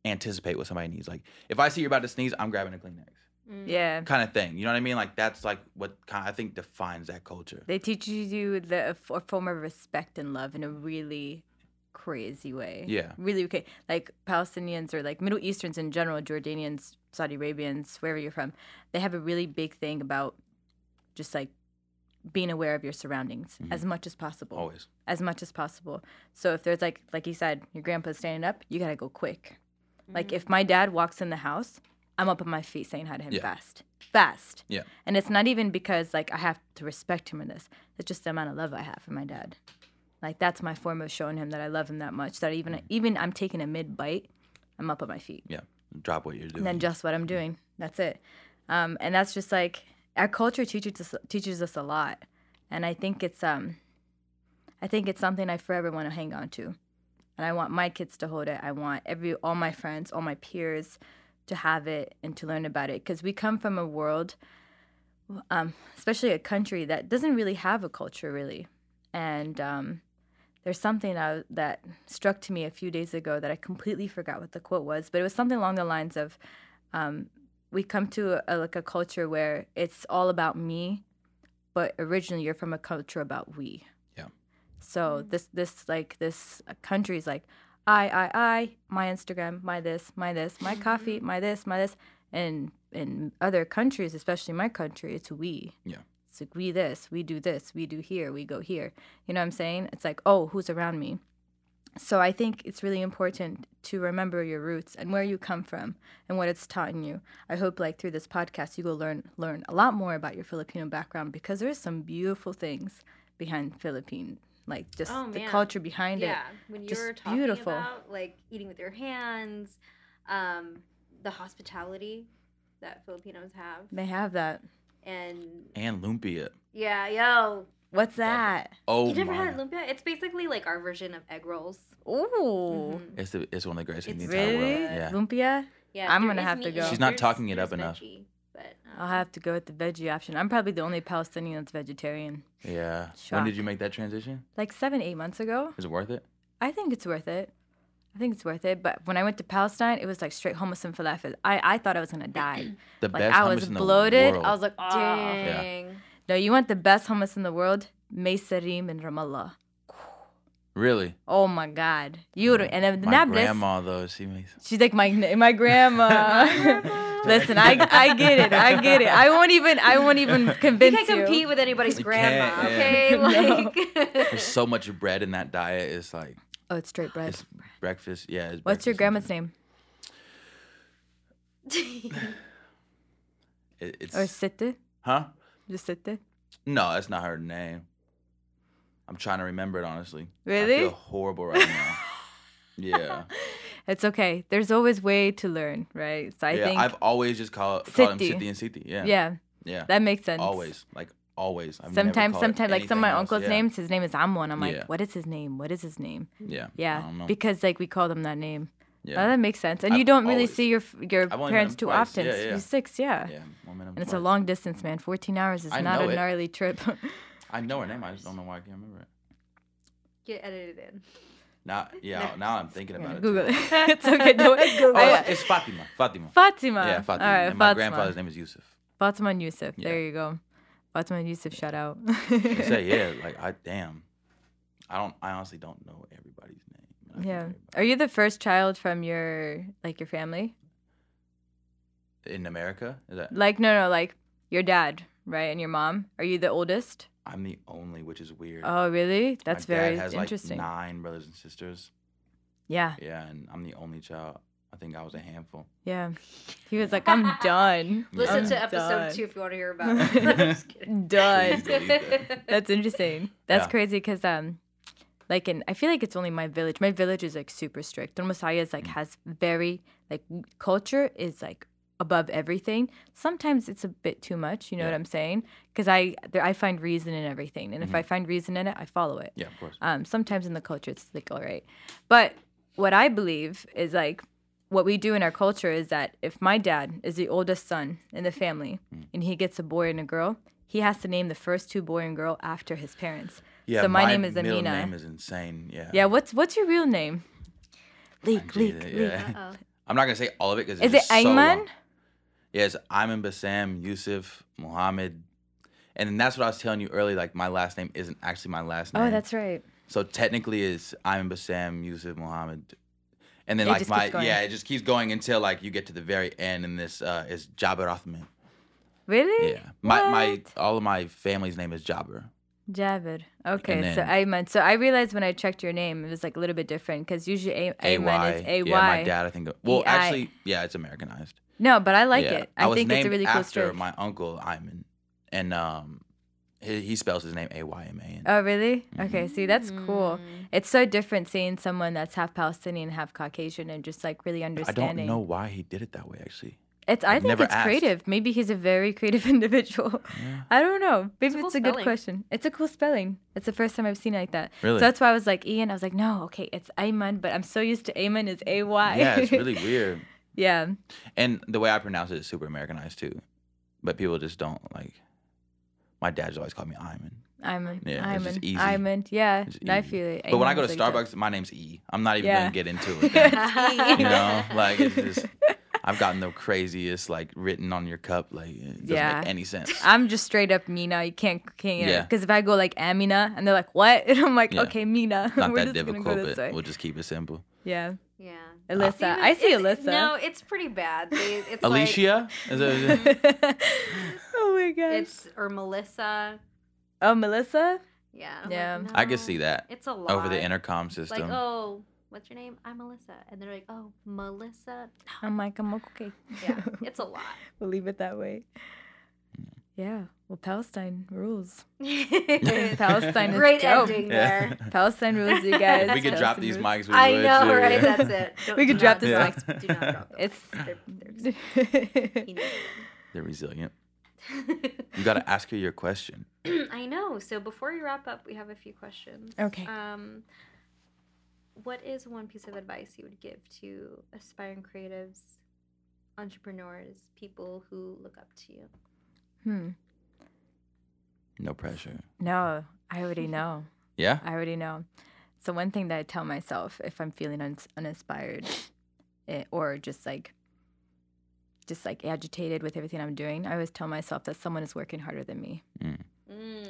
anticipate what somebody needs. Like if I see you're about to sneeze, I'm grabbing a Kleenex, Mm. yeah. kind of thing. You know what I mean? Like that's like what kind I think defines that culture. They teach you the a form of respect and love in a really crazy way. Yeah. Really okay. Like Palestinians or like Middle Easterns in general, Jordanians, Saudi Arabians, wherever you're from, they have a really big thing about just like being aware of your surroundings Mhm. as much as possible. Always. As much as possible. So if there's like like you said, your grandpa's standing up, you gotta go quick. Like if my dad walks in the house, I'm up on my feet saying hi to him Yeah. fast. Fast. Yeah. And it's not even because like I have to respect him in this. It's just the amount of love I have for my dad. Like that's my form of showing him that I love him that much. That even even I'm taking a mid bite, I'm up on my feet. Yeah. Drop what you're doing. And then just what I'm doing. That's it. Um, and that's just like our culture teaches us teaches us a lot. And I think it's um I think it's something I forever want to hang on to. And I want my kids to hold it. I want every all my friends, all my peers to have it and to learn about it because we come from a world um, especially a country that doesn't really have a culture really. And um, there's something I, that struck to me a few days ago that I completely forgot what the quote was, but it was something along the lines of, um, "We come to a, like a culture where it's all about me, but originally you're from a culture about we." Yeah. So hmm. this this like this country is like, I I I my Instagram, my this, my this, my mm-hmm. coffee, my this, my this, And in other countries, especially my country, it's we. Yeah. It's like we this, we do this, we do here, we go here. You know what I'm saying? It's like, oh, who's around me? So I think it's really important to remember your roots and where you come from and what it's taught in you. I hope like through this podcast you will learn learn a lot more about your Filipino background because there's some beautiful things behind Philippine like just Oh, the man. culture behind yeah, it. Yeah, when you Just were talking beautiful. about like eating with your hands, um, the hospitality that Filipinos have, They have that. and And lumpia. yeah, yo, What's that? Oh you never my had God. lumpia? It's basically like our version of egg rolls. Ooh. Mhm. It's the it's one of the greatest things in the entire Really? world. Yeah. Lumpia? Yeah, I'm gonna have to meat in go. She's not There's- talking it there's up enough. veggie, but, I'll um, have to go with the veggie option. I'm probably the only Palestinian that's vegetarian. Yeah. When did you make that transition? Like seven, eight months ago. Is it worth it? I think it's worth it. I think it's worth it. But when I went to Palestine, it was like straight hummus and falafel. I, I thought I was gonna die. The Like best I hummus was in the bloated. world. I was like, oh. Dang. No, you want the best hummus in the world? Meisarim in Ramallah. really. Oh my God. You would and then the My Nablus. grandma though, she makes. She's like my my grandma. [laughs] [laughs] Listen, I I get it. I get it. I won't even I won't even [laughs] convince You convince can't compete with anybody's You grandma, can't, okay? yeah. Like, There's so much bread in that diet. It's like Oh, it's straight bread. it's breakfast. Yeah. It's What's your grandma's name? It, it's oh, Or Sitte? huh? Just Sitte? No, that's not her name. I'm trying to remember it honestly. Really? I feel horrible right now. [laughs] yeah. It's okay. There's always way to learn, right? So I yeah. think I've always just called called him Siti. Siti and Siti. Yeah. yeah, Yeah. that makes sense. Always. Like always. I've Sometimes, sometimes, like some of my else. uncle's Yeah. names, his name is Ammo, and I'm like, Yeah. what is his name? What is his name? Yeah. I Yeah, don't know. because like we call them that name. Yeah. Oh, that makes sense. And you I've don't really always- see your your I've only met parents too twice. often. Yeah, yeah. You're six, yeah. yeah. One minute And it's a long distance, man. 14 hours is I not a it. gnarly trip. [laughs] I know her name. I just don't know why I can't remember it. Get edited in. Now, yeah. [laughs] Now I'm thinking about it. Google too. it. [laughs] it's okay. Don't Oh, I- it's, it's Fatima. Fatima. Fatima. Yeah, Fatima. All right, and my Fatima. grandfather's name is Yusuf. Fatima and Yusuf. Yeah. There you go. Fatima and Yusuf, shout out. Say, yeah, like I damn. I don't. I honestly don't know everybody's name. I Yeah. Are you the first child from your like your family? In America, is that Like no no like your dad, right? And your mom? Are you the oldest? I'm the only, which is weird. Oh, really? That's My That's dad very has interesting. Like nine brothers and sisters. Yeah. Yeah, and I'm the only child. I think I was a handful. Yeah. He was like, "I'm [laughs] done. Listen I'm to episode done. two if you want to hear [laughs] about it. [laughs] I'm just kidding. Done." Please delete that. That's interesting. That's Yeah. crazy because um, like in I feel like it's only my village. My village is like super strict. Don Messiah is like Mm. has very like culture is like above everything. Sometimes it's a bit too much. You know what I'm saying? Because I there, I find reason in everything, and if Mm-hmm. I find reason in it, I follow it. Yeah, of course. Um, sometimes in the culture, it's like all right, but what I believe is like what we do in our culture is that if my dad is the oldest son in the family Mm. and he gets a boy and a girl, he has to name the first two boy and girl after his parents. Yeah, so my, name is Amina. middle Amina. name is insane. Yeah. yeah, what's what's your real name? Leak, leak, leak. yeah. [laughs] Uh-oh. I'm not gonna say all of it because Is it Eiman? Yes, Eiman Bassam, Yusuf, Muhammad, and then that's what I was telling you earlier. Like my last name isn't actually my last name. Oh, that's right. So technically, it's Eiman Bassam, Yusuf, Muhammad, and then It like my yeah, it just keeps going until like you get to the very end, and this uh, is Jabir Othman. Really? Yeah, my my all of my family's name is Jabir. Jabir. Okay, And so then- Eiman. So I realized when I checked your name, it was like a little bit different because usually A- A Ayman is A Y. Yeah, my dad I think. Well, E-I. actually, yeah, it's Americanized. No, but I like yeah. it. I, was think it's named a really cool after story. my uncle Ayman, and um, he, he spells his name A Y M A N. Oh, really? Mm-hmm. Okay, see, that's cool. Mm. It's so different seeing someone that's half Palestinian, half Caucasian, and just like really understanding. I don't know why he did it that way. Actually, It's. I I've think it's asked. creative. Maybe he's a very creative [laughs] individual. I don't know. Maybe a it's cool a good question. It's a cool spelling. It's the first time I've seen it like that. Really? So that's why I was like Ian. I was like, no, okay, it's Eiman, but I'm so used to Ayman is A Y. yeah, it's [laughs] really weird. yeah. And the way I pronounce it is super Americanized too, but people just don't like. My dad's always called me Ayman. Ayman. Yeah, it's just easy. Ayman. Yeah. It's I feel it. But when I go is to like that. Starbucks, my name's E. I'm not even Yeah. gonna get into it. [laughs] then. It's you know, like it's just I've gotten the craziest like written on your cup. Like it doesn't Yeah. make any sense. I'm just straight up Mina. You can't, can't Yeah. Because if I go like Amina, and they're like, "What?" [laughs] and I'm like, Yeah. "Okay, Mina." [laughs] Not We're that just difficult, go but way. we'll just keep it simple. Yeah, Yeah. Alyssa. Even- I see Alyssa. No, it's pretty bad. They, it's Alicia? Is it- [laughs] oh my gosh. it's or Melissa. oh, Melissa? Yeah. I'm Yeah. like, I can see that It's a lot. over the intercom system. Like, system. oh, what's your name? I'm Melissa. And they're like, oh, Melissa. I'm like, I'm okay. [laughs] Yeah, it's a lot. [laughs] we'll leave it that way. Yeah. Well, Palestine rules. Palestine [laughs] Palestine is Great dope. ending Yeah. there. Palestine rules, you guys. if we could drop these rules. mics, we I would. know, too. right? That's it. Don't- We could drop not- this Yeah. mic. Do not drop those. It's. They're- they're- They're resilient. You got to ask her your question. [clears throat] I know. So before we wrap up, we have a few questions. Okay. Um, what is one piece of advice you would give to aspiring creatives, entrepreneurs, people who look up to you? hmm. No pressure. No, I already know. [laughs] Yeah? I already know. So one thing that I tell myself if I'm feeling un- uninspired, eh, or just like, just like agitated with everything I'm doing, I always tell myself that someone is working harder than me. Mm.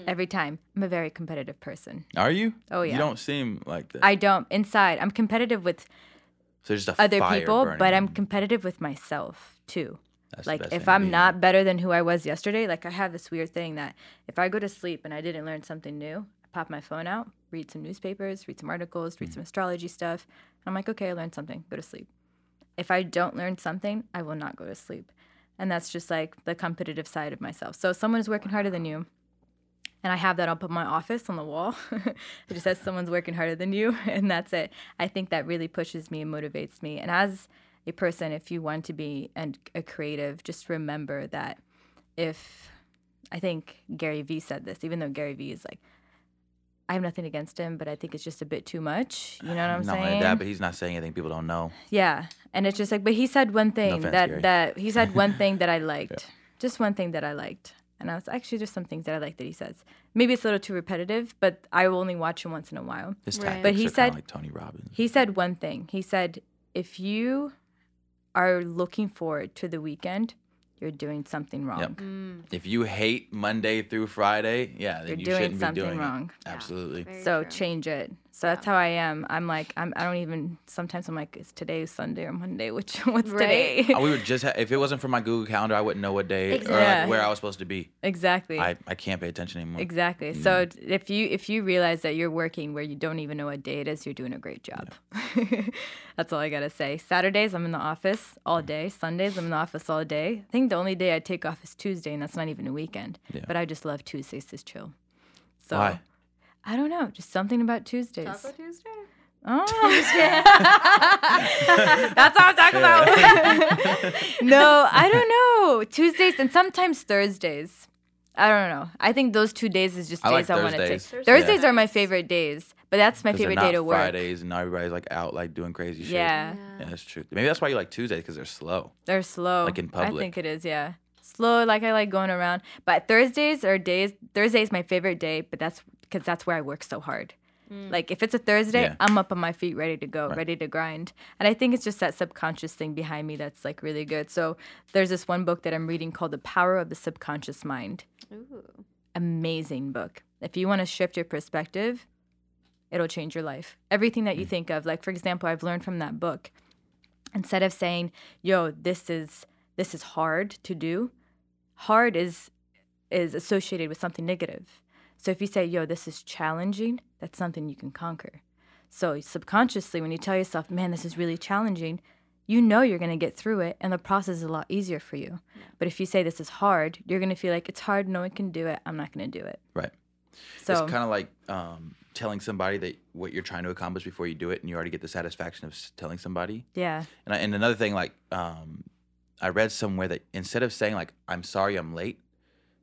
Every time, I'm a very competitive person. Are you? Oh yeah. You don't seem like that. I don't inside. I'm competitive with so just a other fire people, burning. but I'm competitive with myself too. That's like if I'm be. not better than who I was yesterday, like I have this weird thing that if I go to sleep and I didn't learn something new, I pop my phone out, read some newspapers, read some articles, read Mm. some astrology stuff, and I'm like, okay, I learned something, go to sleep. If I don't learn something, I will not go to sleep. And that's just like the competitive side of myself. So if someone is working harder than you, and I have that up in my office on the wall. [laughs] it just says someone's working harder than you, [laughs] and that's it. I think that really pushes me and motivates me. And as a person, if you want to be an, a creative, just remember that if I think Gary Vee said this, even though Gary Vee is like, I have nothing against him, but I think it's just a bit too much. You know what [sighs] I'm saying? not saying? only that, but he's not saying anything people don't know. Yeah, and it's just like, but he said one thing offense, that Gary. that he said one [laughs] thing that I liked, just one thing that I liked, and I was actually just some things that I like that he says. Maybe it's a little too repetitive, but I will only watch him once in a while. His Right. But he are said- like Tony Robbins. He said one thing. He said, if you are looking forward to the weekend, you're doing something wrong. Yep. Mm, If you hate Monday through Friday, yeah, then You're you doing shouldn't be something doing wrong. it. Absolutely. very So true. change it. So that's how I am. I'm like, I'm, I don't even. Sometimes I'm like, is today Sunday or Monday? [laughs] Which what's Right. [laughs] today? We would just ha- if it wasn't for my Google Calendar, I wouldn't know what day or like where I was supposed to be. exactly. I, I can't pay attention anymore. Exactly. Mm. So if you if you realize that you're working where you don't even know what day it is, you're doing a great job. [laughs] That's all I gotta say. Saturdays I'm in the office all day. Sundays I'm in the office all day. I think the only day I take off is Tuesday, and that's not even a weekend. Yeah. But I just love Tuesdays to chill. So Why? I don't know, just something about Tuesdays. Taco Tuesday? Oh, [laughs] that's all I'm talking about. [laughs] no, I don't know. Tuesdays and sometimes Thursdays. I don't know. I think those two days is just I like days I want to take. Thursdays. Thursdays. Thursdays Yeah. are my favorite days, but that's my favorite not day to work. Fridays and now everybody's like out like doing crazy shit. Yeah, Yeah, that's true. Maybe that's why you like Tuesdays because they're slow. they're slow. Like in public. I think it is. Yeah, slow. Like I like going around. But Thursdays are days. Thursday is my favorite day, but that's because that's where I work so hard. Mm. Like if it's a Thursday, Yeah. I'm up on my feet, ready to go, Right. ready to grind. And I think it's just that subconscious thing behind me that's like really good. So there's this one book that I'm reading called The Power of the Subconscious Mind. Ooh. Amazing book. If you want to shift your perspective, it'll change your life. Everything that you mm. think of, like for example, I've learned from that book. Instead of saying, "Yo, this is this is hard to do," hard is is associated with something negative. So if you say, "Yo, this is challenging," that's something you can conquer. So subconsciously, when you tell yourself, "Man, this is really challenging," you know you're going to get through it, and the process is a lot easier for you. But if you say this is hard, you're going to feel like it's hard. No one can do it. I'm not going to do it. Right. So it's kind of like um, telling somebody that what you're trying to accomplish before you do it, and you already get the satisfaction of telling somebody. yeah, And, I, and another thing, like um, I read somewhere that instead of saying like "I'm sorry, I'm late,"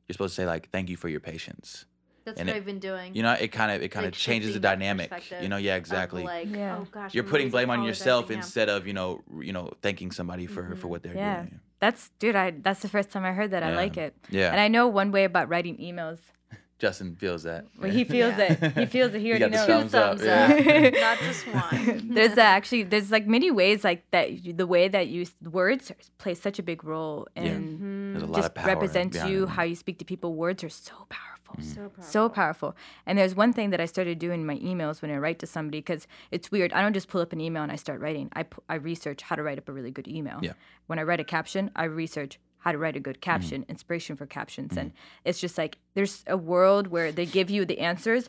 you're supposed to say like "Thank you for your patience." That's And what it- I've been doing. You know, it kind of it kind of Like, changes the dynamic. You know, yeah, exactly. like, Yeah. oh gosh, you're I'm putting blame on yourself apologizing instead of you know you know thanking somebody for for Mhm. what they're Yeah. doing. that's dude. I that's the first time I heard that. I like it. Yeah, And I know one way about writing emails. [laughs] Justin feels that. Well, he feels Yeah. it. He feels it. He [laughs] You already got the knows. Two thumbs up, thumbs [laughs] yeah. not just one. there's uh, actually there's like many ways like that. you- The way that you words play such a big role Yeah. in Mhm. A lot just of power represents you. How you speak to people. Words are so powerful. Powerful. Mm. So powerful. So powerful. And there's one thing that I started doing in my emails when I write to somebody because it's weird. I don't just pull up an email and I start writing. I, I research how to write up a really good email. Yeah. When I write a caption, I research how to write a good mm. caption, inspiration for captions. And mm. it's just like there's a world where they give you the answers.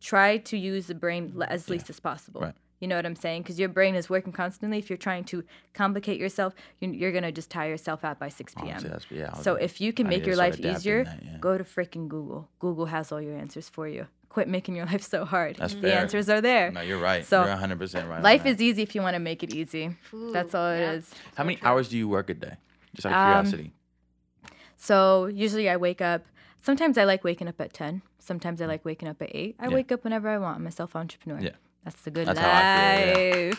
Try to use the brain as least as possible. Right. You know what I'm saying? Because your brain is working constantly. If you're trying to complicate yourself, you- you're going to just tire yourself out by 6 p.m. Honestly, that's- yeah, So if you can I make your life easier, that, yeah. go to freaking Google. Google has all your answers for you. Quit making your [laughs] life so hard. That's the fair. answers are there. No, you're right. So, you're 100 percent right. Life is easy if you want to make it easy. That's all it yeah. is. How many hours do you work a day? Just out of Um, curiosity. So usually I wake up. Sometimes I like waking up at 10. Sometimes I like waking up at 8. I Yeah. wake up whenever I want. I'm a self entrepreneur. Yeah. That's the good That's life. how I feel,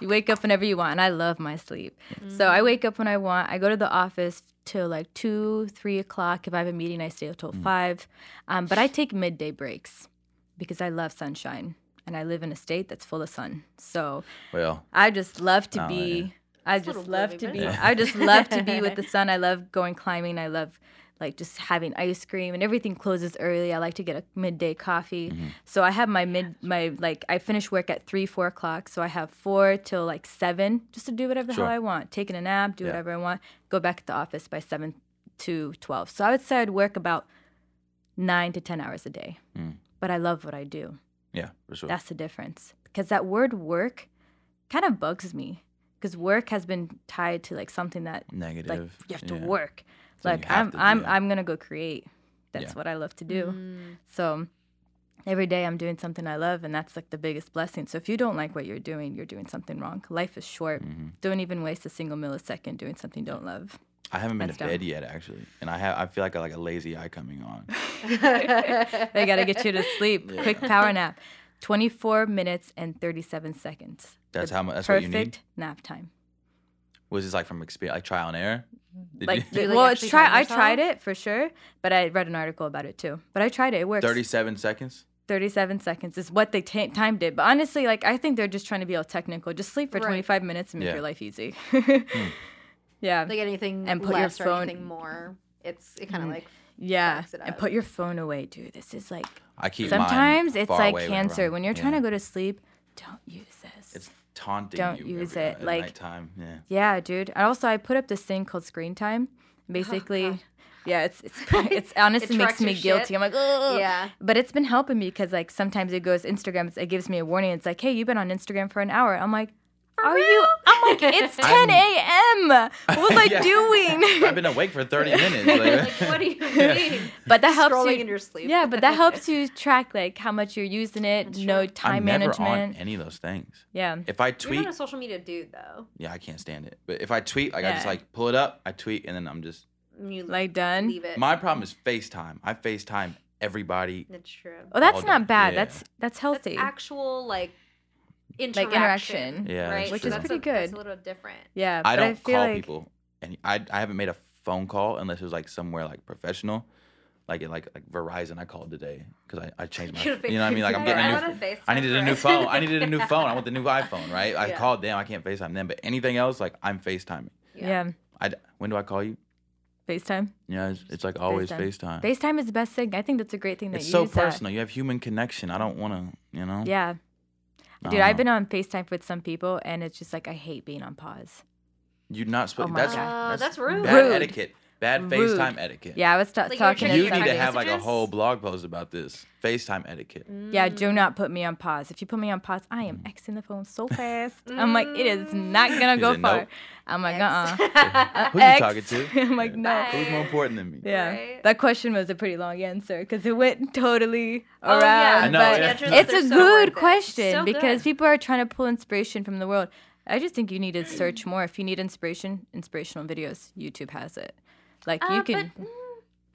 You wake up whenever you want, and I love my sleep. So Mm. I wake up when I want. I go to the office till like 2, 3 o'clock. If I have a meeting, I stay till Mm. 5. Um, but I take midday breaks because I love sunshine. And I live in a state that's full of sun. So Well, I just love to Oh, be. yeah. I just love to be. it's I just love to be with the [laughs] sun. I love going climbing. I love like just having ice cream and everything closes early. I like to get a midday coffee. Mm-hmm. So I have my mid my like I finish work at three four o'clock. So I have four till like seven just to do whatever the Sure. hell I want. Taking a nap, do Yeah. whatever I want. Go back at the office by seven to twelve. So I would say I'd work about nine to ten hours a day. Mm. But I love what I do. yeah, for sure. That's the difference. Because that word work kind of bugs me. Because work has been tied to like something that Negative. like you have to yeah. work. So you like I'm to, I'm yeah. I'm gonna go create. That's Yeah. what I love to do. Mm. So every day I'm doing something I love and that's like the biggest blessing. So if you don't like what you're doing, you're doing something wrong. Life is short. Mm-hmm. Don't even waste a single millisecond doing something you don't love. I haven't been That's to dumb. bed yet, actually, and I have. I feel like I like a lazy eye coming on. [laughs] [laughs] they gotta get you to sleep. Yeah. Quick power nap. 24 minutes and 37 seconds. That's The how much. that's what you perfect need? nap time. Was this like from experience, like trial and error? Did like, you? you, like, well, it's try. I tried it for sure, but I read an article about it too. But I tried it. It works. 37 seconds. 37 seconds is what they ta timed it. But honestly, like I think they're just trying to be all technical. Just sleep for Right. 25 minutes and make Yeah. your life easy. Hmm. [laughs] yeah, like anything And put your less or phone- anything more. It's it kind of Mhm. like yeah, it and put your phone away, dude. This is like I keep mine sometimes it's far like away cancer. I'm- When you're trying to go to sleep, don't use this. It's taunting Don't you. use every- it, at like- nighttime. Yeah. Yeah, dude. And also, I put up this thing called screen time. [laughs] Basically, God. yeah, it's it's [laughs] [laughs] it's honestly It makes me your guilty. shit? I'm like, oh, yeah. But it's been helping me because like sometimes it goes Instagram. It gives me a warning. It's like, hey, you've been on Instagram for an hour. I'm like, are you? [laughs] I'm like, it's 10 I'm- What was I [laughs] Yeah. doing? I've been awake for 30 [laughs] minutes. like what do you mean? but that helps Scrolling you. in your sleep. Yeah, but that helps you track like how much you're using it, That's know true. time I'm never management. on any of those things. yeah. If I tweet, You're tweet, not a social media dude though. yeah, I can't stand it. But if I tweet, like I just like pull it up, I tweet, and then I'm just. You Like done. leave it. My problem is FaceTime. I FaceTime everybody. That's true. Oh, that's not day. bad. Yeah. That's that's healthy. That's actual like Like interaction. interaction. Yeah, right. Which true. is that's pretty a, That's good. a little different. yeah, I don't feel call like, people, and I I haven't made a phone call unless it was like somewhere like professional, like in like like Verizon. I called today because I, I changed my. [laughs] You'd know what I mean? Like I'm getting a new. FaceTime I needed a new phone. I needed a new phone. I want the new [laughs] iPhone, right? I Yeah. called them. I can't FaceTime them, but anything else, like I'm FaceTiming. yeah. I when do I call you? FaceTime. Yeah, it's, it's like always FaceTime. FaceTime. FaceTime is the best thing. I think that's a great thing that It's you so use that. personal. You have human connection. I don't want to, you know. Yeah. I Dude, I've been on FaceTime with some people and it's just like I hate being on pause. You're not supposed. Oh my that's, God. Uh, that's rude. Bad Rude. etiquette. Bad Rude. FaceTime etiquette. Yeah, I was ta- Like, talking You need to somebody. have like a whole blog post about this. FaceTime etiquette. Yeah, Mm. do not put me on pause. If you put me on pause, I am Xing the phone so fast. [laughs] I'm like, it is not gonna go far. nope. I'm like, X. uh-uh. [laughs] Who you talking to? [laughs] I'm like, no. Bye. Who's more important than me? Yeah, Right. that question was a pretty long answer because it went totally Oh, around. yeah. I know, but yeah. Answers, it's a so good question So because good. people are trying to pull inspiration from the world. I just think you need to search more. If you need inspiration, inspirational videos, YouTube has it. Like you Uh, can. But, mm,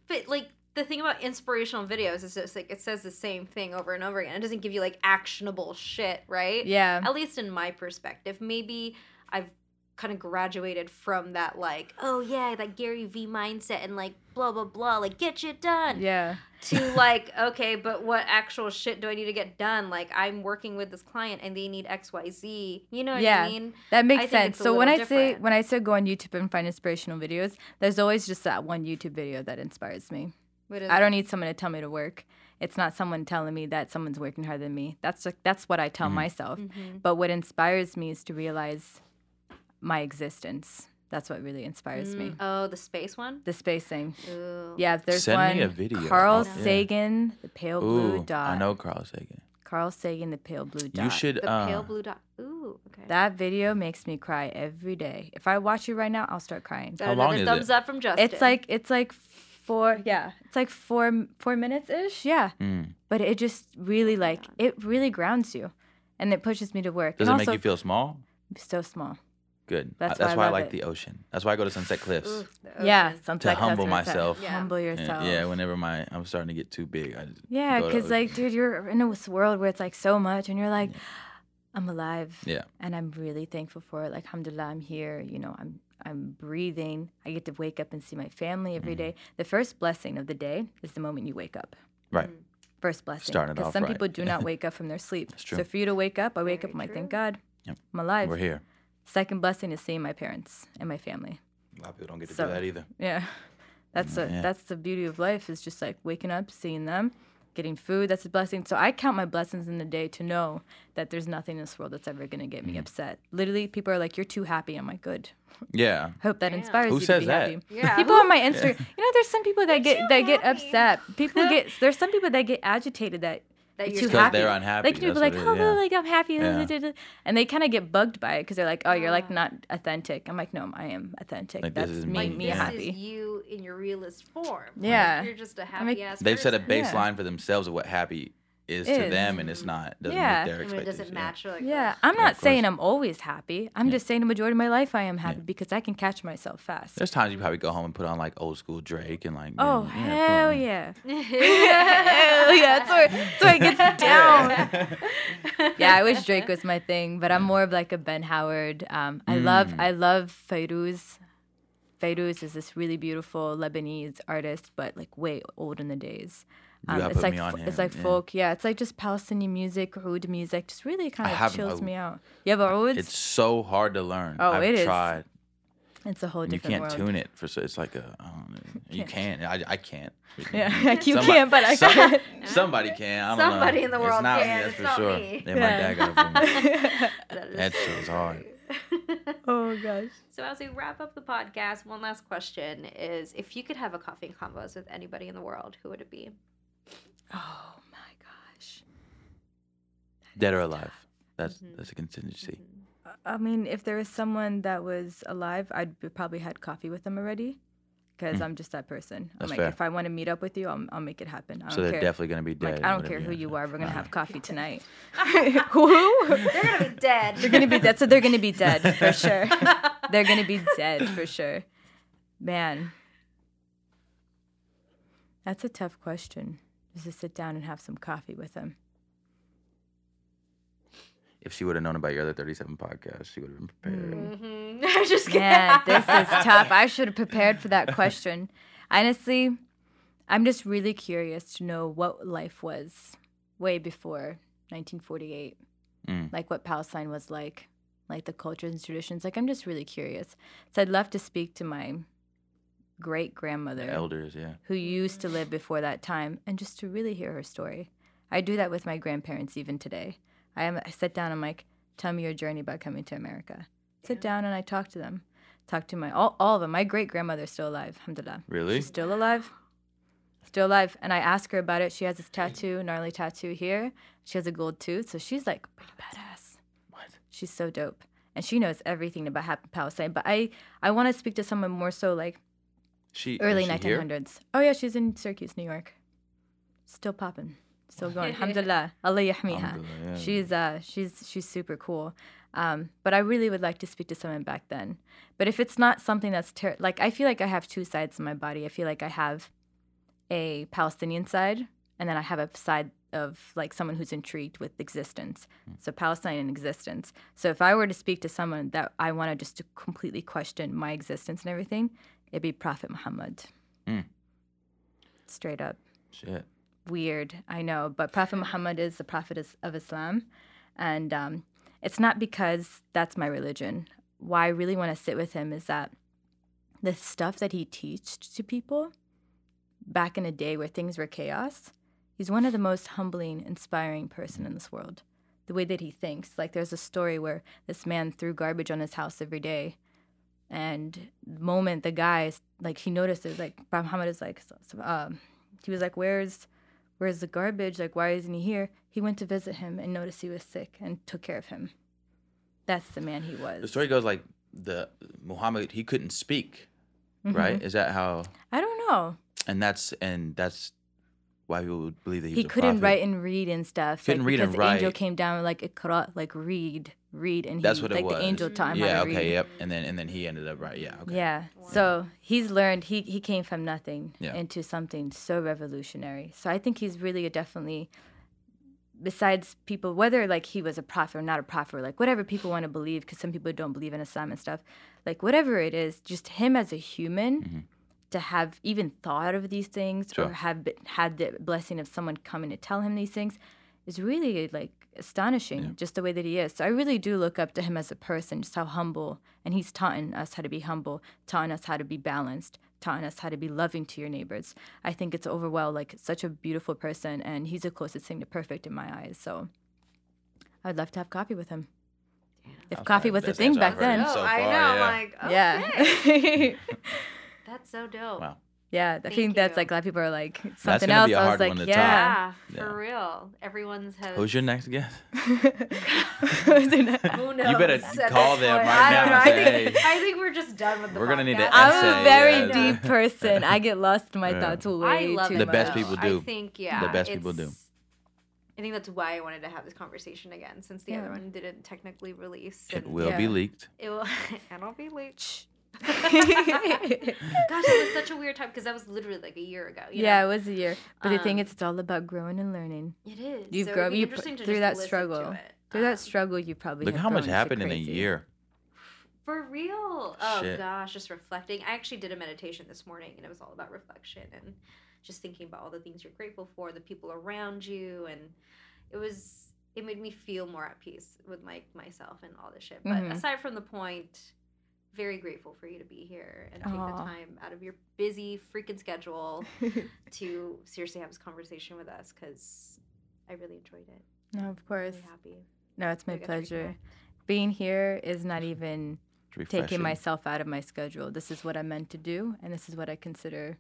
but like the thing about inspirational videos is just like it says the same thing over and over again. It doesn't give you like actionable shit, right? Yeah. At least in my perspective, maybe I've kind of graduated from that like, oh yeah, that Gary Vee mindset and like blah blah blah, like get shit done. Yeah. To [laughs] like, okay, but what actual shit do I need to get done? Like I'm working with this client and they need X Y Z. You know what Yeah. I mean? That makes I sense. So when I little say when I say go on YouTube and find inspirational videos, there's always just that one YouTube video that inspires me. What is I it? don't need someone to tell me to work. It's not someone telling me that someone's working harder than me. That's like, that's what I tell Mhm. myself. Mm-hmm. But what inspires me is to realize my existence. That's what really inspires me. Oh, the space one. The spacing. Ooh. Yeah, there's Send one. me a video. Carl Yeah. Sagan, the pale blue Ooh, dot. I know Carl Sagan. Carl Sagan, the pale blue dot. You should. The uh, pale blue dot. Ooh, okay. That video makes me cry every day. If I watch it right now, I'll start crying. How long another is thumbs it? up from Justin. It's like it's like four yeah, it's like four four minutes ish. Yeah, mm. but it just really like it really grounds you, and it pushes me to work. Does and it make also, you feel small? so small? Good. That's That's, why I why I love like it. the ocean. That's why I go to Sunset Cliffs. Ooh, Yeah, ocean. something To humble myself. Yeah. Humble And, yourself. yeah, whenever my I'm starting to get too big, I just Yeah, because like, dude, you're in this world where it's like so much, and you're like, I'm alive. Yeah. And I'm really thankful for it. Like, alhamdulillah, I'm here. You know, I'm I'm breathing. I get to wake up and see my family every Mm-hmm. day. The first blessing of the day is the moment you wake up. right. First blessing. Starting it Because off some right. people do not [laughs] wake up from their sleep. That's true. So for you to wake up, I wake Very up, I'm like, thank God, Yep. I'm alive. We're here. Second blessing is seeing my parents and my family. A lot of people don't get to So- do that either. Yeah. [laughs] That's a Yeah. that's the beauty of life is just like waking up, seeing them, getting food. That's a blessing. So I count my blessings in the day to know that there's nothing in this world that's ever gonna get me Mm-hmm. upset. Literally, people are like, "You're too happy." I'm like, "Good." Yeah. [laughs] Hope that Damn. inspires Who you says to be that? happy. Yeah. [laughs] People on my Instagram, you know, there's some people that get too that get upset. People get there's some people that get agitated that That you're you're too Because happy. they're unhappy, Like people that's like, oh, is, yeah. like I'm happy, Yeah. and they kind of get bugged by it because they're like, oh, you're like Ah. not authentic. I'm like, no, I am authentic. Like, this That's is me, me, me this yeah. happy. is you in your realist form. Like, Yeah. you're just a like- happy ass. They've set a person. Yeah. baseline for themselves of what happy is, to them, and it's not. Doesn't Yeah. meet their I mean, it expectations. doesn't match. Like, Yeah, I'm not of saying course. I'm always happy. I'm Yeah. just saying the majority of my life I am happy Yeah. because I can catch myself fast. There's times you probably go home and put on like old school Drake and like. oh yeah, yeah, hell put yeah, hell yeah! That's where that's where it gets [laughs] down. [laughs] yeah, I wish Drake was my thing, but I'm more of like a Ben Howard. Um, I love Mm. I love Fairuz. Fairuz is this really beautiful Lebanese artist, but like way old in the days. You um, gotta it's put like me on fo- it's like yeah. folk, yeah. It's like just Palestinian music, oud music, just really kind of chills oud. me out. You have oud? It's so hard to learn. Oh, I've it is. tried. It's a whole You different You can't world. tune it for so it's like a don't. [laughs] You Can't. can't. I, I can't. Yeah, [laughs] like you Somebody- can't, but I some- can. [laughs] Somebody can. I don't Somebody know. in the It's world not can, Me, that's it's for not sure. me. Yeah, my dad got it for me. That is That so shit was hard. oh gosh. So as we wrap up the podcast, one last question is: If you could have a coffee and convos with anybody in the world, who would it be? Oh my gosh. Dead or alive. That's Mhm. that's a contingency. I mean, if there was someone that was alive, I'd probably had coffee with them already. Because Mm. I'm just that person. I'm That's like, fair. if I want to meet up with you, I'll, I'll make it happen. I don't So they're care. definitely gonna be like, dead. I don't care who you are. We're gonna [laughs] Alright. have coffee tonight. [laughs] [laughs] who? They're gonna be dead. They're gonna be dead. So they're gonna be dead for sure. they're gonna be dead for sure. Man, that's a tough question. Just to sit down and have some coffee with them. If she would have known about your other 37 podcasts, she would have been prepared. Mhm. [laughs] I'm just kidding. Man, this is [laughs] tough. I should have prepared for that question. Honestly, I'm just really curious to know what life was way before 1948. Mm. Like what Palestine was like, like the cultures and traditions. Like I'm just really curious. So I'd love to speak to my great grandmother elders, yeah. who used to live before that time and just to really hear her story. I do that with my grandparents even today. I am I sit down, and I'm like, tell me your journey about coming to America. Sit down and I talk to them. Talk to my all, all of them. My great grandmother's still alive, alhamdulillah. Really? She's still alive. Still alive. And I ask her about it. She has this tattoo, gnarly tattoo here. She has a gold tooth, so she's like pretty badass. What? She's so dope. And she knows everything about hap- Palestine. But I, I want to speak to someone more so like She early is she here? 1900s. Oh yeah, she's in Syracuse, New York. Still popping, still [laughs] going. Alhamdulillah, Allah yahmiha. Yeah. She's uh, she's she's super cool. Um, but I really would like to speak to someone back then. But if it's not something that's ter- like, I feel like I have two sides in my body. I feel like I have a Palestinian side, and then I have a side of like someone who's intrigued with existence. So Palestine and existence. So if I were to speak to someone that I wanted just to completely question my existence and everything, it'd be Prophet Muhammad. Mm. Straight up Shit. weird, I know, but Prophet Muhammad is the prophet of Islam. And um, it's not because that's my religion. Why I really want to sit with him is that the stuff that he teached to people, back in a day where things were chaos, he's one of the most humbling, inspiring person in this world. The way that he thinks. Like there's a story where this man threw garbage on his house every day. And the moment the guy like he notices like Muhammad is like um, he was like where's where's the garbage like why isn't he here he went to visit him and noticed he was sick and took care of him that's the man he was The story goes like the Muhammad he couldn't speak, Mhm. right? Is that how? i don't know And that's and that's why people would believe that he, he was couldn't prophet. write and read and stuff Couldn't like, read and write. the angel came down like ikra like read read and he, That's what it like was. the angel taught him Yeah. how to Okay. read Yep. And then and then he ended up right. Yeah. Okay. Yeah. Wow. So he's learned he he came from nothing Yeah. into something so revolutionary. So I think he's really a definitely besides people whether like he was a prophet or not a prophet or like whatever people want to believe because some people don't believe in Islam and stuff. Like whatever it is, just him as a human Mhm. To have even thought of these things Sure. or have be- had the blessing of someone coming to tell him these things is really like astonishing Yeah. just the way that he is so i really do look up to him as a person just how humble and he's taught us how to be humble taught us how to be balanced taught us how to be loving to your neighbors i think it's overall like such a beautiful person and he's the closest thing to perfect in my eyes so i'd love to have coffee with him if Okay, coffee was a thing back then Oh, so I know. yeah. Like, okay. yeah [laughs] [laughs] That's so dope. Wow. Yeah, I Thank think that's you. like a lot of people are like something gonna else. be a I was hard like, one to yeah. Yeah, Yeah. for real. Everyone's has. Who's your next guest? Who's in [laughs] that? Who You better at call them point? right I now know. and I say, think, "Hey, I think we're just done with the we're gonna need to podcast. I'm essay, a very yeah. deep [laughs] person. I get lost in my Yeah. thoughts I way love too it. The best though. people I do. think yeah. The best people do. I think that's why I wanted to have this conversation again, since the other one didn't technically release. it and will be leaked. It will, [laughs] and I'll be late. Much. [laughs] Gosh, it was such a weird time because that was literally like a year ago. You yeah, know? it was a year. But the thing Um, is, it's all about growing and learning. it is. You've so grown- you put- interesting to through that struggle. To it. Through that Um, struggle, you probably Look have how much happened in a year. For real? Oh Shit. gosh, just reflecting. I actually did a meditation this morning and it was all about reflection and just thinking about all the things you're grateful for, the people around you, and it was it made me feel more at peace with my myself and all this shit. But Mhm. aside from the point, very grateful for you to be here and take the time out of your busy freaking schedule [laughs] to seriously have this conversation with us because I really enjoyed it. no, of course. Really happy. No, it's my We got to reconnect. pleasure. Being here is not even taking myself out of my schedule. This is what I'm meant to do, and this is what I consider.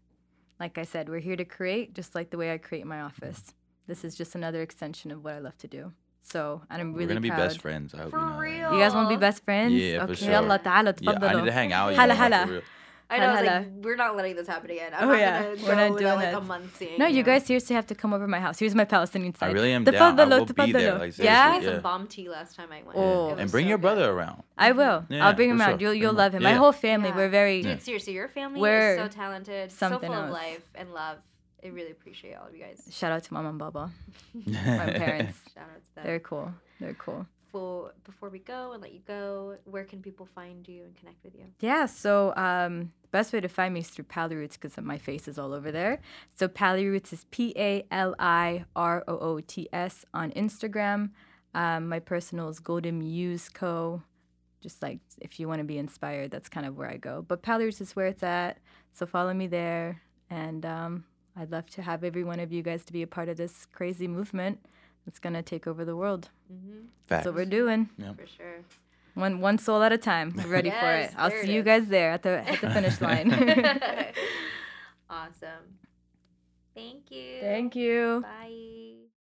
Like I said, we're here to create, just like the way I create my office. This is just another extension of what I love to do. So, and I'm We're really gonna be proud. best friends. I hope For you know that. real. You guys want to be best friends? Yeah, for okay, sure. Allah ta'ala, Yeah, I need تفضلوا. to hang out. with you Hala, more, for hala. real. I know. I was Hala, like, we're not letting this happen again. I'm Oh, not yeah. gonna We're go not without doing like a this. month seeing. No, you know? guys seriously have to come over to my house. Here's my Palestinian side. I really am down. I تفضلوا will be there. تفضلوا. Like, I seriously, Yeah? had yeah. some bomb tea last time I went. Oh. It was And bring so your good. brother around. I will. Yeah, I'll bring him for around. sure. You'll Bring you'll him love out. him. My Yeah. whole family, Yeah. we're very. Dude, seriously, your family We're is so talented, so something full of else. life and love. I really appreciate all of you guys. Shout out to mom and baba. [laughs] My parents. [laughs] Shout out to them. They're cool. They're cool. Before, before we go and let you go, where can people find you and connect with you? Yeah, so um, best way to find me is through Pali Roots because my face is all over there. So Pali Roots is P A L I R O O T S on Instagram. Um, my personal is Golden Muse Co. Just like if you want to be inspired, that's kind of where I go. But Pali Roots is where it's at. So follow me there. And um, I'd love to have every one of you guys to be a part of this crazy movement that's going to take over the world. Mm-hmm. That's what we're doing. For sure. One one soul at a time. [laughs] We're ready for it. I'll there it see you guys there at the at the finish [laughs] line. awesome. Thank you. Thank you. Bye.